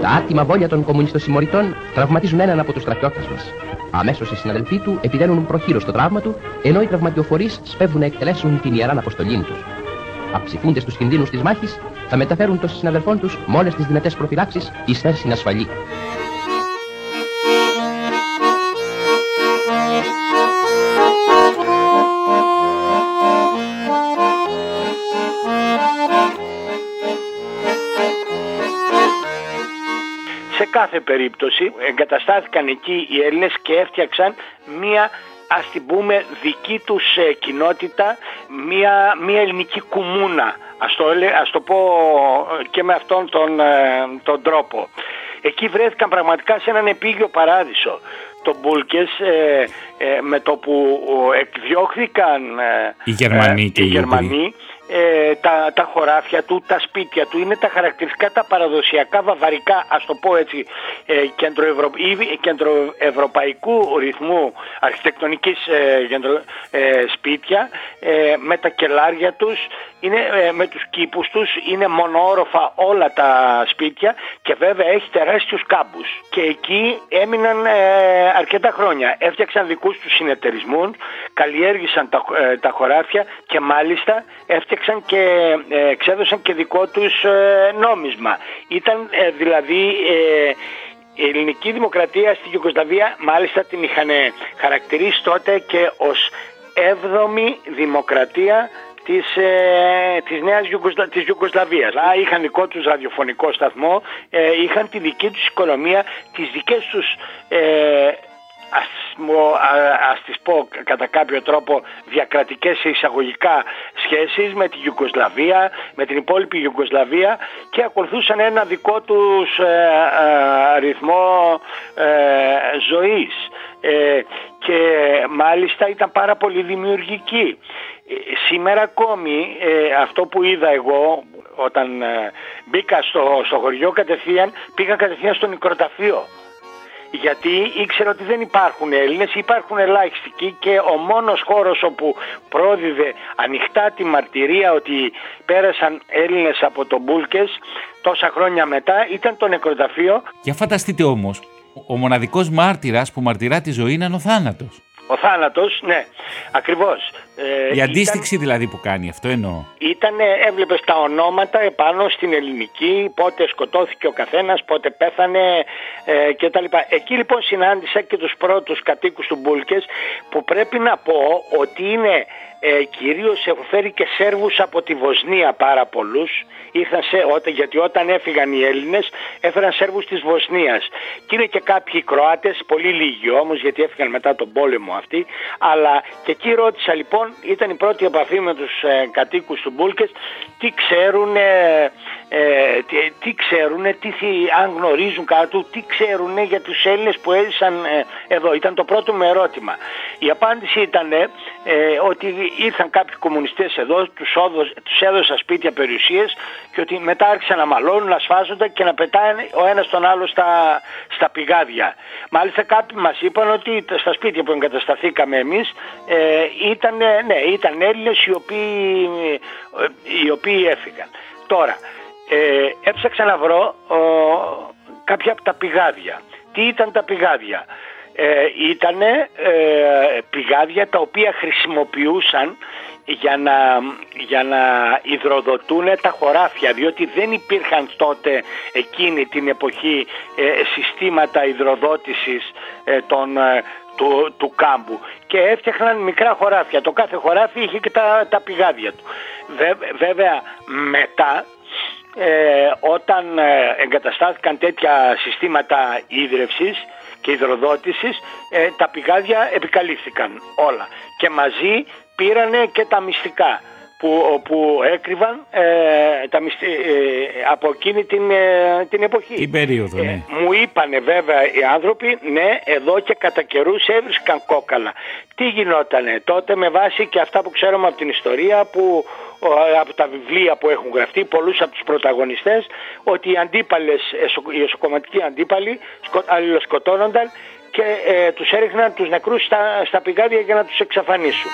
Τα άτιμα βόλια των κομμουνιστοσυμμοριτών τραυματίζουν έναν από τους στρατιώτες μας. Αμέσως οι συναδελφοί του επιδένουν προχείρο στο τραύμα του, ενώ οι τραυματιοφορείς σπέβουν να εκτελέσουν την ιεράν αποστολή τους. Αψηφούνται στους κινδύνους της μάχης, θα μεταφέρουν τους συναδελφών τους με όλες τις δυνατές προφυλάξεις εις θέση ασφαλή. Σε κάθε περίπτωση εγκαταστάθηκαν εκεί οι Έλληνες και έφτιαξαν μία ας την πούμε δική τους ε, κοινότητα, μία, μία ελληνική κουμούνα, ας το, ελε- ας το πω ε, και με αυτόν τον, ε, τον τρόπο. Εκεί βρέθηκαν πραγματικά σε έναν επίγειο παράδεισο. Το Μπούλκες ε, ε, με το που ο, εκδιώχθηκαν ε, Οι Γερμανοί και οι οι Γερμανοί ε, τα, τα χωράφια του, τα σπίτια του είναι τα χαρακτηριστικά τα παραδοσιακά βαβαρικά ας το πω έτσι ε, κεντροευρω... ή κεντροευρωπαϊκού ρυθμού αρχιτεκτονικής ε, κεντρο- ε, σπίτια ε, με τα κελάρια τους είναι, ε, με τους κήπους τους είναι μονόροφα όλα τα σπίτια και βέβαια έχει τεράστιους κάμπους. Και εκεί έμειναν ε, αρκετά χρόνια. Έφτιαξαν δικούς τους συνεταιρισμούς καλλιέργησαν τα, ε, τα χωράφια και μάλιστα έφτιαξαν και ε, εξέδωσαν και δικό τους ε, νόμισμα ήταν ε, δηλαδή ε, η ελληνική δημοκρατία στη Ιουγκοσλαβία μάλιστα την είχαν χαρακτηρίσει τότε και ως έβδομη δημοκρατία της, ε, της νέας Ιουγκοσλα... της Ιουγκοσλαβίας. Α, είχαν δικό τους ραδιοφωνικό σταθμό, ε, είχαν τη δική τους οικονομία, τις δικές τους ε, ας, μου- α- ας τις πω κατά κάποιο τρόπο διακρατικές εισαγωγικά σχέσεις με τη Ιουγκοσλαβία, με την υπόλοιπη Ιουγκοσλαβία και ακολουθούσαν ένα δικό τους ε, ε, ρυθμό ε, ζωής Ε, και μάλιστα ήταν πάρα πολύ δημιουργικοί. Ε, Σήμερα ακόμη ε, αυτό που είδα εγώ όταν ε, μπήκα στο, στο χωριό κατευθείαν πήγα κατευθείαν στο νικροταφείο γιατί ήξερα ότι δεν υπάρχουν Έλληνες, υπάρχουν ελάχιστοι και ο μόνος χώρος όπου πρόδιδε ανοιχτά τη μαρτυρία ότι πέρασαν Έλληνες από τον Μπούλκες τόσα χρόνια μετά ήταν το νεκροταφείο. Για φανταστείτε όμως, ο μοναδικός μάρτυρας που μαρτυρά τη ζωή είναι ο θάνατος. Ο θάνατος, ναι, ακριβώς. Ε, Η αντίστοιξη δηλαδή που κάνει, αυτό εννοώ. Ήταν, έβλεπες τα ονόματα επάνω στην ελληνική, πότε σκοτώθηκε ο καθένας, πότε πέθανε ε, κτλ. Εκεί λοιπόν συνάντησα και τους πρώτους κατοίκους του Μπούλκες που πρέπει να πω ότι είναι ε, κυρίως έχουν φέρει και Σέρβους από τη Βοσνία πάρα πολλούς ήρθαν σε, όταν, γιατί όταν έφυγαν οι Έλληνες έφεραν Σέρβους της Βοσνίας και είναι και κάποιοι Κροάτες, πολύ λίγοι όμως γιατί έφυγαν μετά τον πόλεμο αυτοί αλλά και εκεί ρώτησα λοιπόν ήταν η πρώτη επαφή με τους ε, κατοίκους του Μπούλκες τι ξέρουν ε, τι, τι ξέρουν, τι, θυ- αν γνωρίζουν κάτω, τι ξέρουν για τους Έλληνες που έζησαν ε, εδώ. Ήταν το πρώτο μου ερώτημα. Η απάντηση ήταν ε, ότι ήρθαν κάποιοι κομμουνιστές εδώ, τους, όδος, τους έδωσαν σπίτια περιουσίες και ότι μετά άρχισαν να μαλώνουν, να σφάζονται και να πετάνε ο ένας τον άλλο στα, στα πηγάδια. Μάλιστα κάποιοι μας είπαν ότι στα σπίτια που εγκατασταθήκαμε εμείς ε, ήταν, ναι, ήταν Έλληνες οι οποίοι, ε, οι οποίοι έφυγαν. Τώρα, ε, έψαξα να βρω κάποια από τα πηγάδια. Τι ήταν τα πηγάδια; Ε, ήταν ε, πηγάδια τα οποία χρησιμοποιούσαν για να, για να υδροδοτούν τα χωράφια διότι δεν υπήρχαν τότε εκείνη την εποχή ε, συστήματα υδροδότησης ε, των, του, του κάμπου και έφτιαχναν μικρά χωράφια. Το κάθε χωράφι είχε και τα, τα πηγάδια του. βέβαια μετά ε, όταν ε, εγκαταστάθηκαν τέτοια συστήματα ίδρευσης και υδροδότησης ε, τα πηγάδια επικαλύφθηκαν όλα. Και μαζί πήρανε και τα μυστικά που, που έκρυβαν ε, τα μυστή, από εκείνη την, την εποχή. Την περίοδο, ναι. μου είπανε βέβαια οι άνθρωποι, ναι, εδώ και κατά καιρούς έβρισκαν κόκαλα. Τι γινότανε τότε με βάση και αυτά που ξέρουμε από την ιστορία που από τα βιβλία που έχουν γραφτεί, πολλούς από τους πρωταγωνιστές, ότι οι αντίπαλες, οι εσωκομματικοί αντίπαλοι αλληλοσκοτώνονταν και ε, τους έριχναν τους νεκρούς στα, στα πηγάδια για να τους εξαφανίσουν.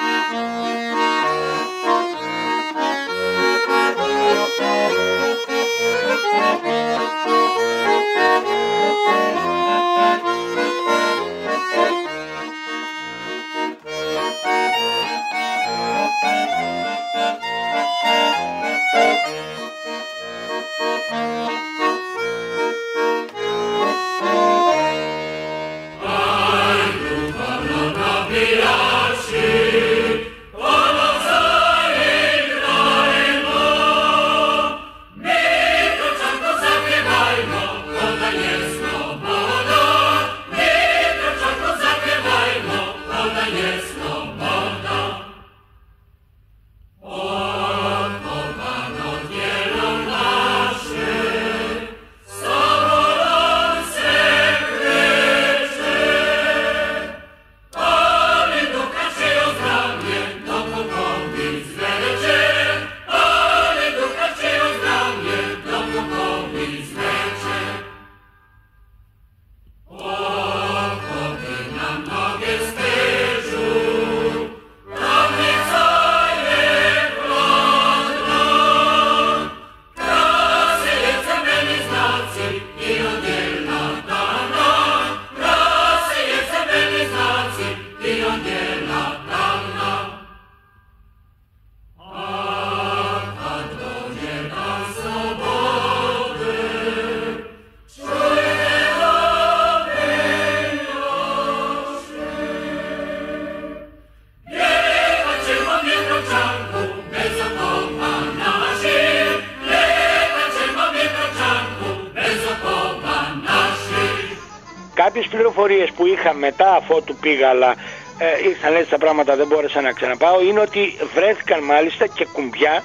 Μετά αφότου πήγα αλλά ε, ήρθαν έτσι τα πράγματα δεν μπόρεσα να ξαναπάω είναι ότι βρέθηκαν μάλιστα και κουμπιά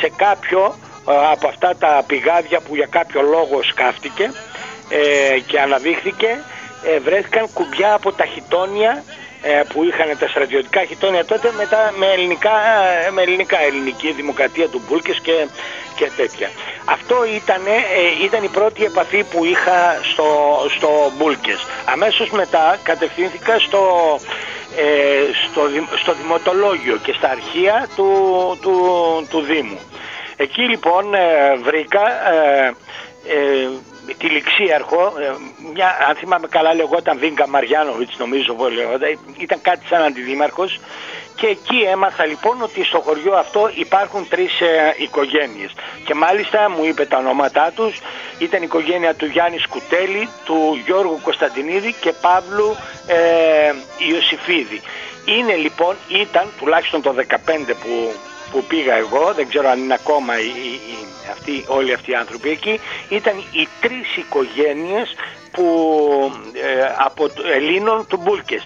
σε κάποιο ε, από αυτά τα πηγάδια που για κάποιο λόγο σκάφτηκε ε, και αναδείχθηκε ε, βρέθηκαν κουμπιά από τα χιτόνια ε, που είχαν τα στρατιωτικά χιτόνια τότε μετά με ελληνικά, ε, με ελληνικά ελληνική δημοκρατία του Μπούλκες και, και τέτοια. Αυτό ήταν, ε, ήταν η πρώτη επαφή που είχα στο, στο Μπούλκες. Αμέσως μετά κατευθύνθηκα στο, στο, στο δημοτολόγιο και στα αρχεία του, του, του Δήμου. Εκεί λοιπόν βρήκα τη ληξίαρχο, ε, μια, αν θυμάμαι καλά λεγόταν Βίγκα Μαριάνοβιτς νομίζω που λέγονταν, ήταν κάτι σαν αντιδήμαρχος και εκεί έμαθα λοιπόν ότι στο χωριό αυτό υπάρχουν τρεις ε, οικογένειες και μάλιστα μου είπε τα ονόματά τους, ήταν η οικογένεια του Γιάννη Σκουτέλη, του Γιώργου Κωνσταντινίδη και Παύλου ε, Ιωσήφιδη. Είναι λοιπόν, ήταν τουλάχιστον το 15 που που πήγα εγώ, δεν ξέρω αν είναι ακόμα οι, αυτοί, όλοι αυτοί οι άνθρωποι εκεί, ήταν οι τρεις οικογένειες που, ε, από Ελλήνων του Μπούλκες.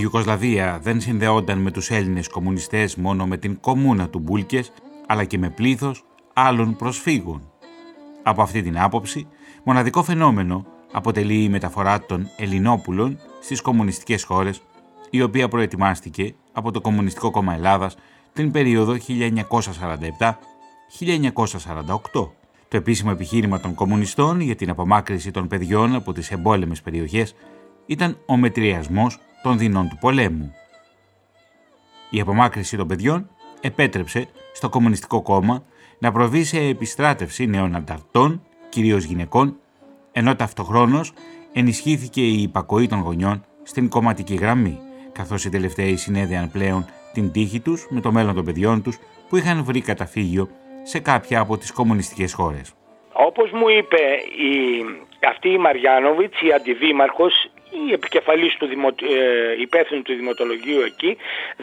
Ιουκοσλαβία δεν συνδεόταν με τους Έλληνες κομμουνιστές μόνο με την κομμούνα του Μπούλκες, αλλά και με πλήθος άλλων προσφύγων. Από αυτή την άποψη, μοναδικό φαινόμενο αποτελεί η μεταφορά των Ελληνόπουλων στις κομμουνιστικές χώρες, η οποία προετοιμάστηκε από το Κομμουνιστικό Κόμμα Ελλάδας την περίοδο 1947-1948. Το επίσημο επιχείρημα των κομμουνιστών για την απομάκρυση των παιδιών από τις εμπόλεμες περιοχές ήταν ο μετριασμός των δεινών του πολέμου. Η απομάκρυση των παιδιών επέτρεψε στο Κομμουνιστικό Κόμμα να προβεί σε επιστράτευση νέων ανταρτών, κυρίως γυναικών, ενώ ταυτοχρόνως ενισχύθηκε η υπακοή των γονιών στην κομματική γραμμή, καθώς οι τελευταίοι συνέδεαν πλέον την τύχη τους με το μέλλον των παιδιών τους που είχαν βρει καταφύγιο σε κάποια από τις κομμουνιστικές χώρες. Όπως μου είπε η, αυτή η Μαριάνοβιτς, η αντιδήμαρχος, η επικεφαλής του δημο, ε, υπεύθυνου του δημοτολογίου εκεί,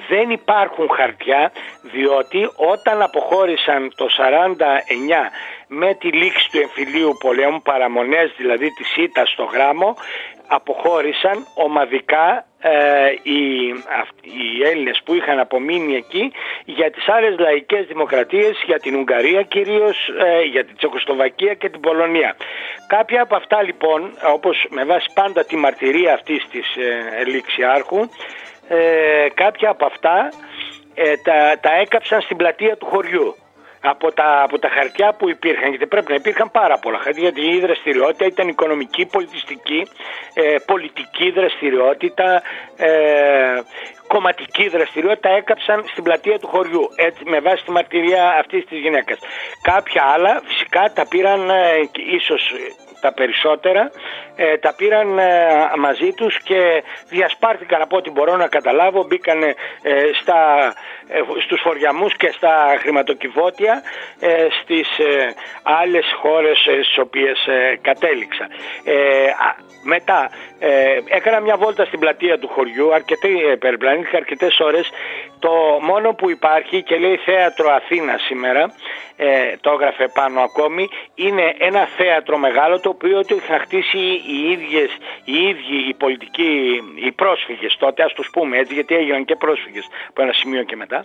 δεν υπάρχουν χαρτιά διότι όταν αποχώρησαν το 49 με τη λήξη του εμφυλίου πολέμου, παραμονές δηλαδή της ΣΥΤΑ στο γράμμο, αποχώρησαν ομαδικά ε, οι, οι Έλληνες που είχαν απομείνει εκεί για τις άλλες λαϊκές δημοκρατίες, για την Ουγγαρία κυρίως, ε, για την Τσεχοσλοβακία και την Πολωνία. Κάποια από αυτά λοιπόν, όπως με βάση πάντα τη μαρτυρία αυτής της ε, Ελίξιάρχου, ε, κάποια από αυτά ε, τα, τα έκαψαν στην πλατεία του χωριού από τα, από τα χαρτιά που υπήρχαν, γιατί πρέπει να υπήρχαν πάρα πολλά χαρτιά, γιατί η δραστηριότητα ήταν οικονομική, πολιτιστική, ε, πολιτική δραστηριότητα, ε, κομματική δραστηριότητα έκαψαν στην πλατεία του χωριού, έτσι, με βάση τη μαρτυρία αυτής της γυναίκας. Κάποια άλλα φυσικά τα πήραν ε, ίσως τα περισσότερα ε, τα πήραν ε, μαζί τους και διασπάρθηκαν από ό,τι μπορώ να καταλάβω μπήκαν ε, στα, ε, στους φοριαμούς και στα χρηματοκιβώτια στις άλλες χώρες στις οποίες κατέληξα. Μετά έκανα μια βόλτα στην πλατεία του χωριού, αρκετή, περιπλανήθηκα αρκετές ώρες. Το μόνο που υπάρχει και λέει θέατρο Αθήνα σήμερα, το έγραφε πάνω ακόμη, είναι ένα θέατρο μεγάλο το οποίο το είχαν χτίσει οι ίδιες, οι ίδιοι οι πολιτικοί, οι πρόσφυγες τότε, ας τους πούμε έτσι, γιατί έγιναν και πρόσφυγες από ένα σημείο και μετά,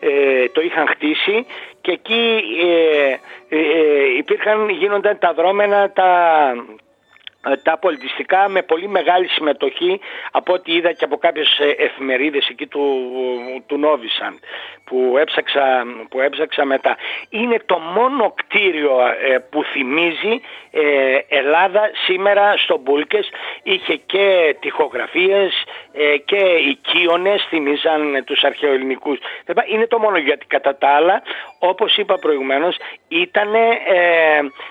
ε, το είχαν χτίσει και εκεί ε, ε, υπήρχαν, γίνονταν τα δρόμενα, τα, ε, τα πολιτιστικά με πολύ μεγάλη συμμετοχή από ό,τι είδα και από κάποιες ε, εφημερίδες εκεί του, του Νόβισαν που έψαξα, που έψαξα μετά. Είναι το μόνο κτίριο ε, που θυμίζει Ελλάδα σήμερα στο Μπούλκες. Είχε και τυχογραφίες και οικείονες θυμίζαν τους αρχαιοελληνικούς. Είναι το μόνο γιατί κατά τα άλλα όπως είπα προηγουμένως ήταν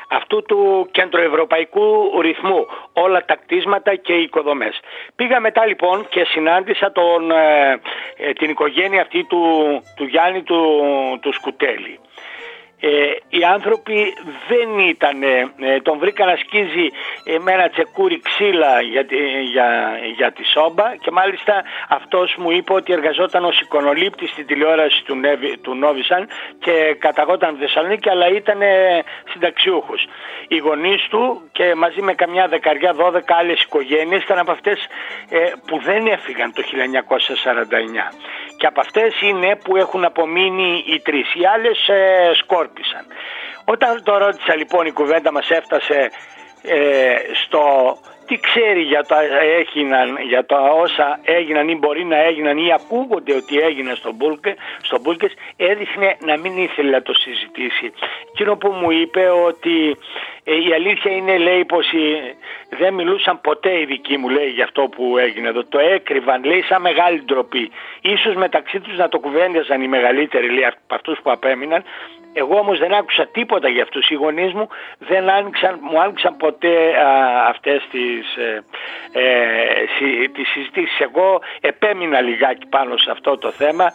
αυτού του κεντροευρωπαϊκού ρυθμού όλα τα κτίσματα και οι οικοδομές. Πήγα μετά λοιπόν και συνάντησα τον, ε, ε, την οικογένεια αυτή του, του Γιάννη του, του Σκουτέλη ε, οι άνθρωποι δεν ήταν, ε, τον βρήκα να σκίζει ε, με ένα τσεκούρι ξύλα για, για, για τη σόμπα και μάλιστα αυτός μου είπε ότι εργαζόταν ως εικονολήπτης στην τηλεόραση του, του Νόβισαν και καταγόταν Θεσσαλονίκη αλλά ήταν συνταξιούχος. Οι γονείς του και μαζί με καμιά δεκαριά δώδεκα άλλες οικογένειες ήταν από αυτές που δεν έφυγαν το 1949 και από αυτές είναι που έχουν απομείνει οι τρεις. Οι άλλες ε, σκόρπισαν. Όταν το ρώτησα λοιπόν η κουβέντα μας έφτασε ε, στο τι ξέρει για τα, έγιναν, για τα όσα έγιναν ή μπορεί να έγιναν ή ακούγονται ότι έγιναν στον Μπούλκε, στο Μπούλκες έδειχνε να μην ήθελε να το συζητήσει. Εκείνο που μου είπε ότι ε, η αλήθεια είναι λέει πως δεν μιλούσαν ποτέ οι δικοί μου λέει για αυτό που έγινε εδώ. Το έκρυβαν λέει σαν μεγάλη ντροπή. Ίσως μεταξύ τους να το κουβέντιαζαν οι μεγαλύτεροι λέει από αυτούς που απέμειναν εγώ όμως δεν άκουσα τίποτα για αυτούς. Οι γονείς μου δεν άνοιξαν, μου άνοιξαν ποτέ α, αυτές τις, ε, ε, τις συζητήσεις. Εγώ επέμεινα λιγάκι πάνω σε αυτό το θέμα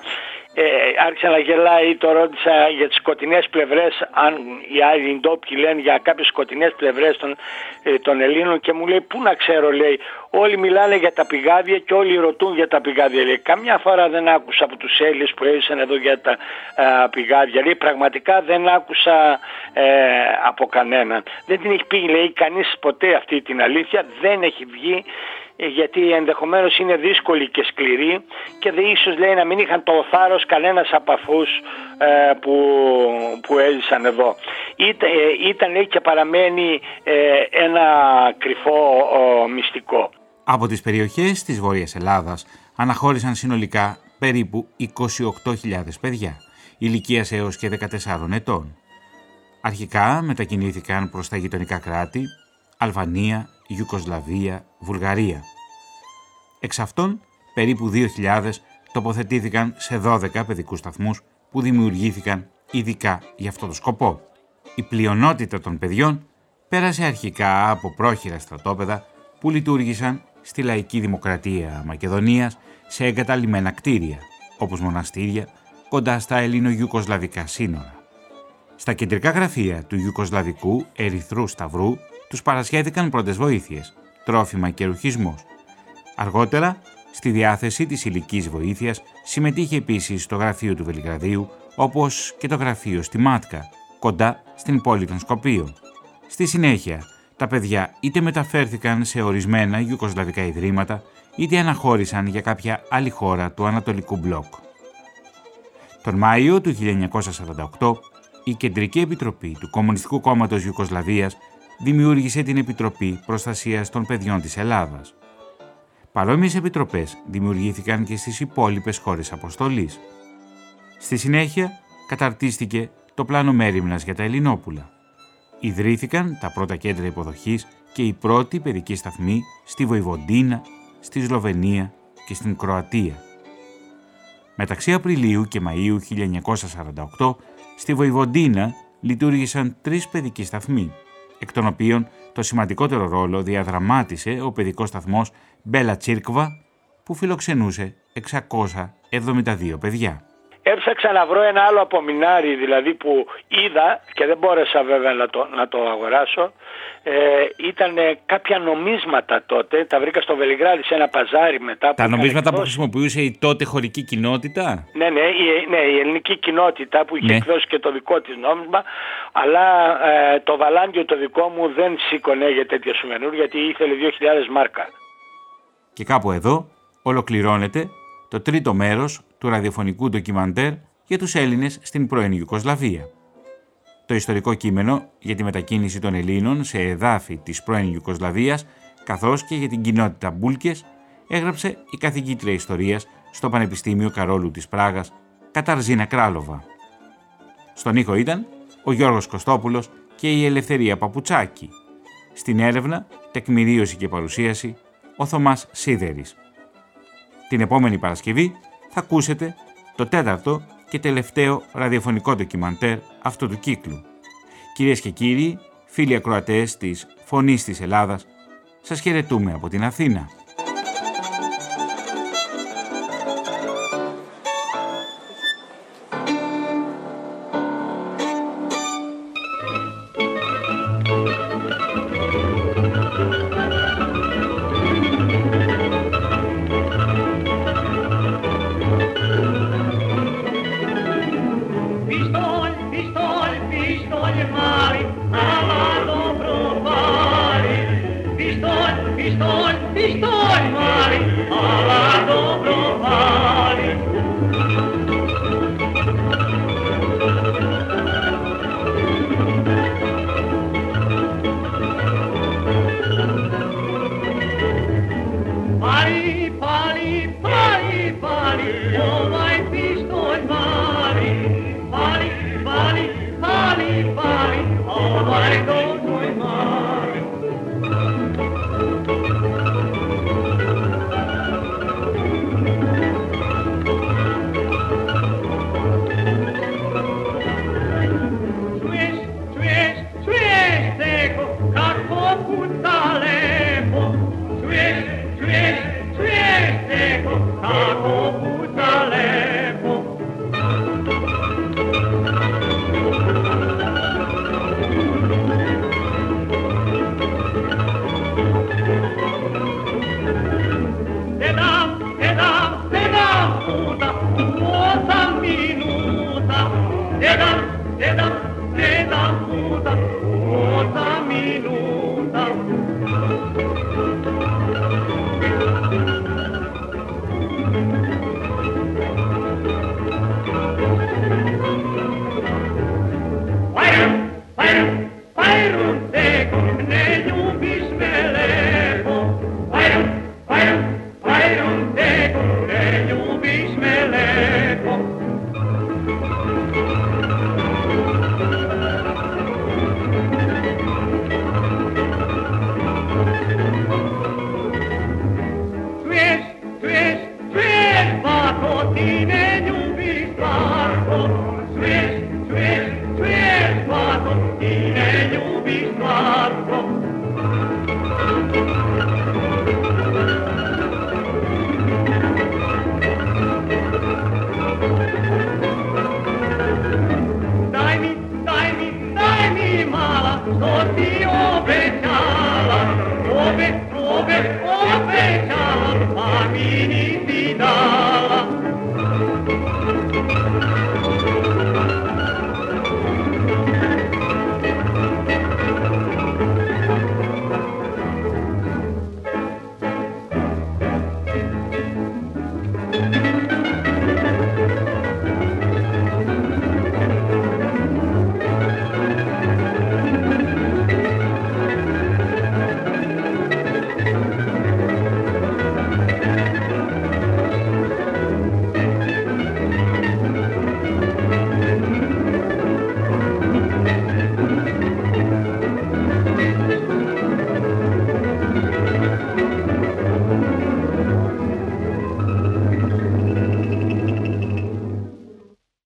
ε, άρχισε να γελάει, το ρώτησα για τις σκοτεινές πλευρές, αν οι άλλοι ντόπιοι λένε για κάποιες σκοτεινές πλευρές των, ε, των Ελλήνων και μου λέει πού να ξέρω λέει, όλοι μιλάνε για τα πηγάδια και όλοι ρωτούν για τα πηγάδια λέει. Καμιά φορά δεν άκουσα από τους Έλληνες που έζησαν εδώ για τα α, πηγάδια λέει, πραγματικά δεν άκουσα ε, από κανέναν. Δεν την έχει πει λέει κανείς ποτέ αυτή την αλήθεια, δεν έχει βγει ε, γιατί ενδεχομένως είναι δύσκολη και σκληρή και δε ίσως λέει να μην είχαν το θάρρος κανένας από αυτούς ε, που, που έζησαν εδώ. Ήταν, ε, ήταν λέει και παραμένει ένα κρυφό μυστικό. Από τις περιοχές της Βόρειας Ελλάδας αναχώρησαν συνολικά περίπου 28.000 παιδιά, ηλικίας έως και 14 ετών. Αρχικά μετακινήθηκαν προς τα γειτονικά κράτη, Αλβανία, Ιουκοσλαβία, Βουλγαρία. Εξ αυτών, περίπου 2.000 τοποθετήθηκαν σε 12 παιδικούς σταθμούς που δημιουργήθηκαν ειδικά για αυτό το σκοπό. Η πλειονότητα των παιδιών πέρασε αρχικά από πρόχειρα στρατόπεδα που λειτουργήσαν στη λαϊκή δημοκρατία Μακεδονίας σε εγκαταλειμμένα κτίρια, όπως μοναστήρια, κοντά στα ελληνο-ιουκοσλαβικά σύνορα. Στα κεντρικά γραφεία του Ιουκοσλαβικού Ερυθρού Σταυρού τους παρασχέθηκαν πρώτες βοήθειες, τρόφιμα και ρουχισμός. Αργότερα, στη διάθεση της υλική βοήθειας συμμετείχε επίσης το γραφείο του Βελιγραδίου, όπως και το γραφείο στη Μάτκα, κοντά στην πόλη των Σκοπίων. Στη συνέχεια, τα παιδιά είτε μεταφέρθηκαν σε ορισμένα γιουκοσλαβικά ιδρύματα, είτε αναχώρησαν για κάποια άλλη χώρα του Ανατολικού Μπλοκ. Τον Μάιο του 1948, η Κεντρική Επιτροπή του Κομμουνιστικού Κόμματος Ιουκοσλαβίας δημιούργησε την Επιτροπή Προστασίας των Παιδιών της Ελλάδας. Παρόμοιες επιτροπές δημιουργήθηκαν και στις υπόλοιπες χώρες αποστολής. Στη συνέχεια καταρτίστηκε το πλάνο μέρημνας για τα Ελληνόπουλα. Ιδρύθηκαν τα πρώτα κέντρα υποδοχής και οι πρώτοι παιδικοί σταθμοί στη Βοηβοντίνα, στη Σλοβενία και στην Κροατία. Μεταξύ Απριλίου και Μαΐου 1948, στη Βοηβοντίνα λειτουργήσαν τρεις παιδικοί σταθμοί, εκ των οποίων το σημαντικότερο ρόλο διαδραμάτισε ο παιδικός σταθμός Μπέλα Τσίρκβα, που φιλοξενούσε 672 παιδιά. Έψαξα να βρω ένα άλλο απομεινάρι δηλαδή που είδα και δεν μπόρεσα βέβαια να το, να το αγοράσω. Ε, ήταν κάποια νομίσματα τότε, τα βρήκα στο Βελιγράδι σε ένα παζάρι μετά. Τα νομίσματα που χρησιμοποιούσε η τότε χωρική κοινότητα; Ναι, ναι, η, ναι, η ελληνική κοινότητα που είχε ναι. εκδώσει και το δικό της νόμισμα, αλλά ε, το βαλάντιο το δικό μου δεν σήκωνε για τέτοια σουμενούρ γιατί ήθελε 2.000 μάρκα. Και κάπου εδώ ολοκληρώνεται το τρίτο μέρος του ραδιοφωνικού ντοκιμαντέρ για τους Έλληνες στην πρώην Ιουκοσλαβία. Το ιστορικό κείμενο για τη μετακίνηση των Ελλήνων σε εδάφη της πρώην Ιουκοσλαβίας καθώς και για την κοινότητα Μπούλκες έγραψε η καθηγήτρια ιστορίας στο Πανεπιστήμιο Καρόλου της Πράγας Καταρζίνα Κράλοβα. Στον ήχο ήταν ο Γιώργος Κωστόπουλος και η Ελευθερία Παπουτσάκη. Στην έρευνα, τεκμηρίωση και παρουσίαση, ο Θωμάς Σίδερης. Την επόμενη Παρασκευή θα ακούσετε το τέταρτο και τελευταίο ραδιοφωνικό ντοκιμαντέρ αυτού του κύκλου. Κυρίες και κύριοι, φίλοι ακροατές της Φωνής της Ελλάδας, σας χαιρετούμε από την Αθήνα.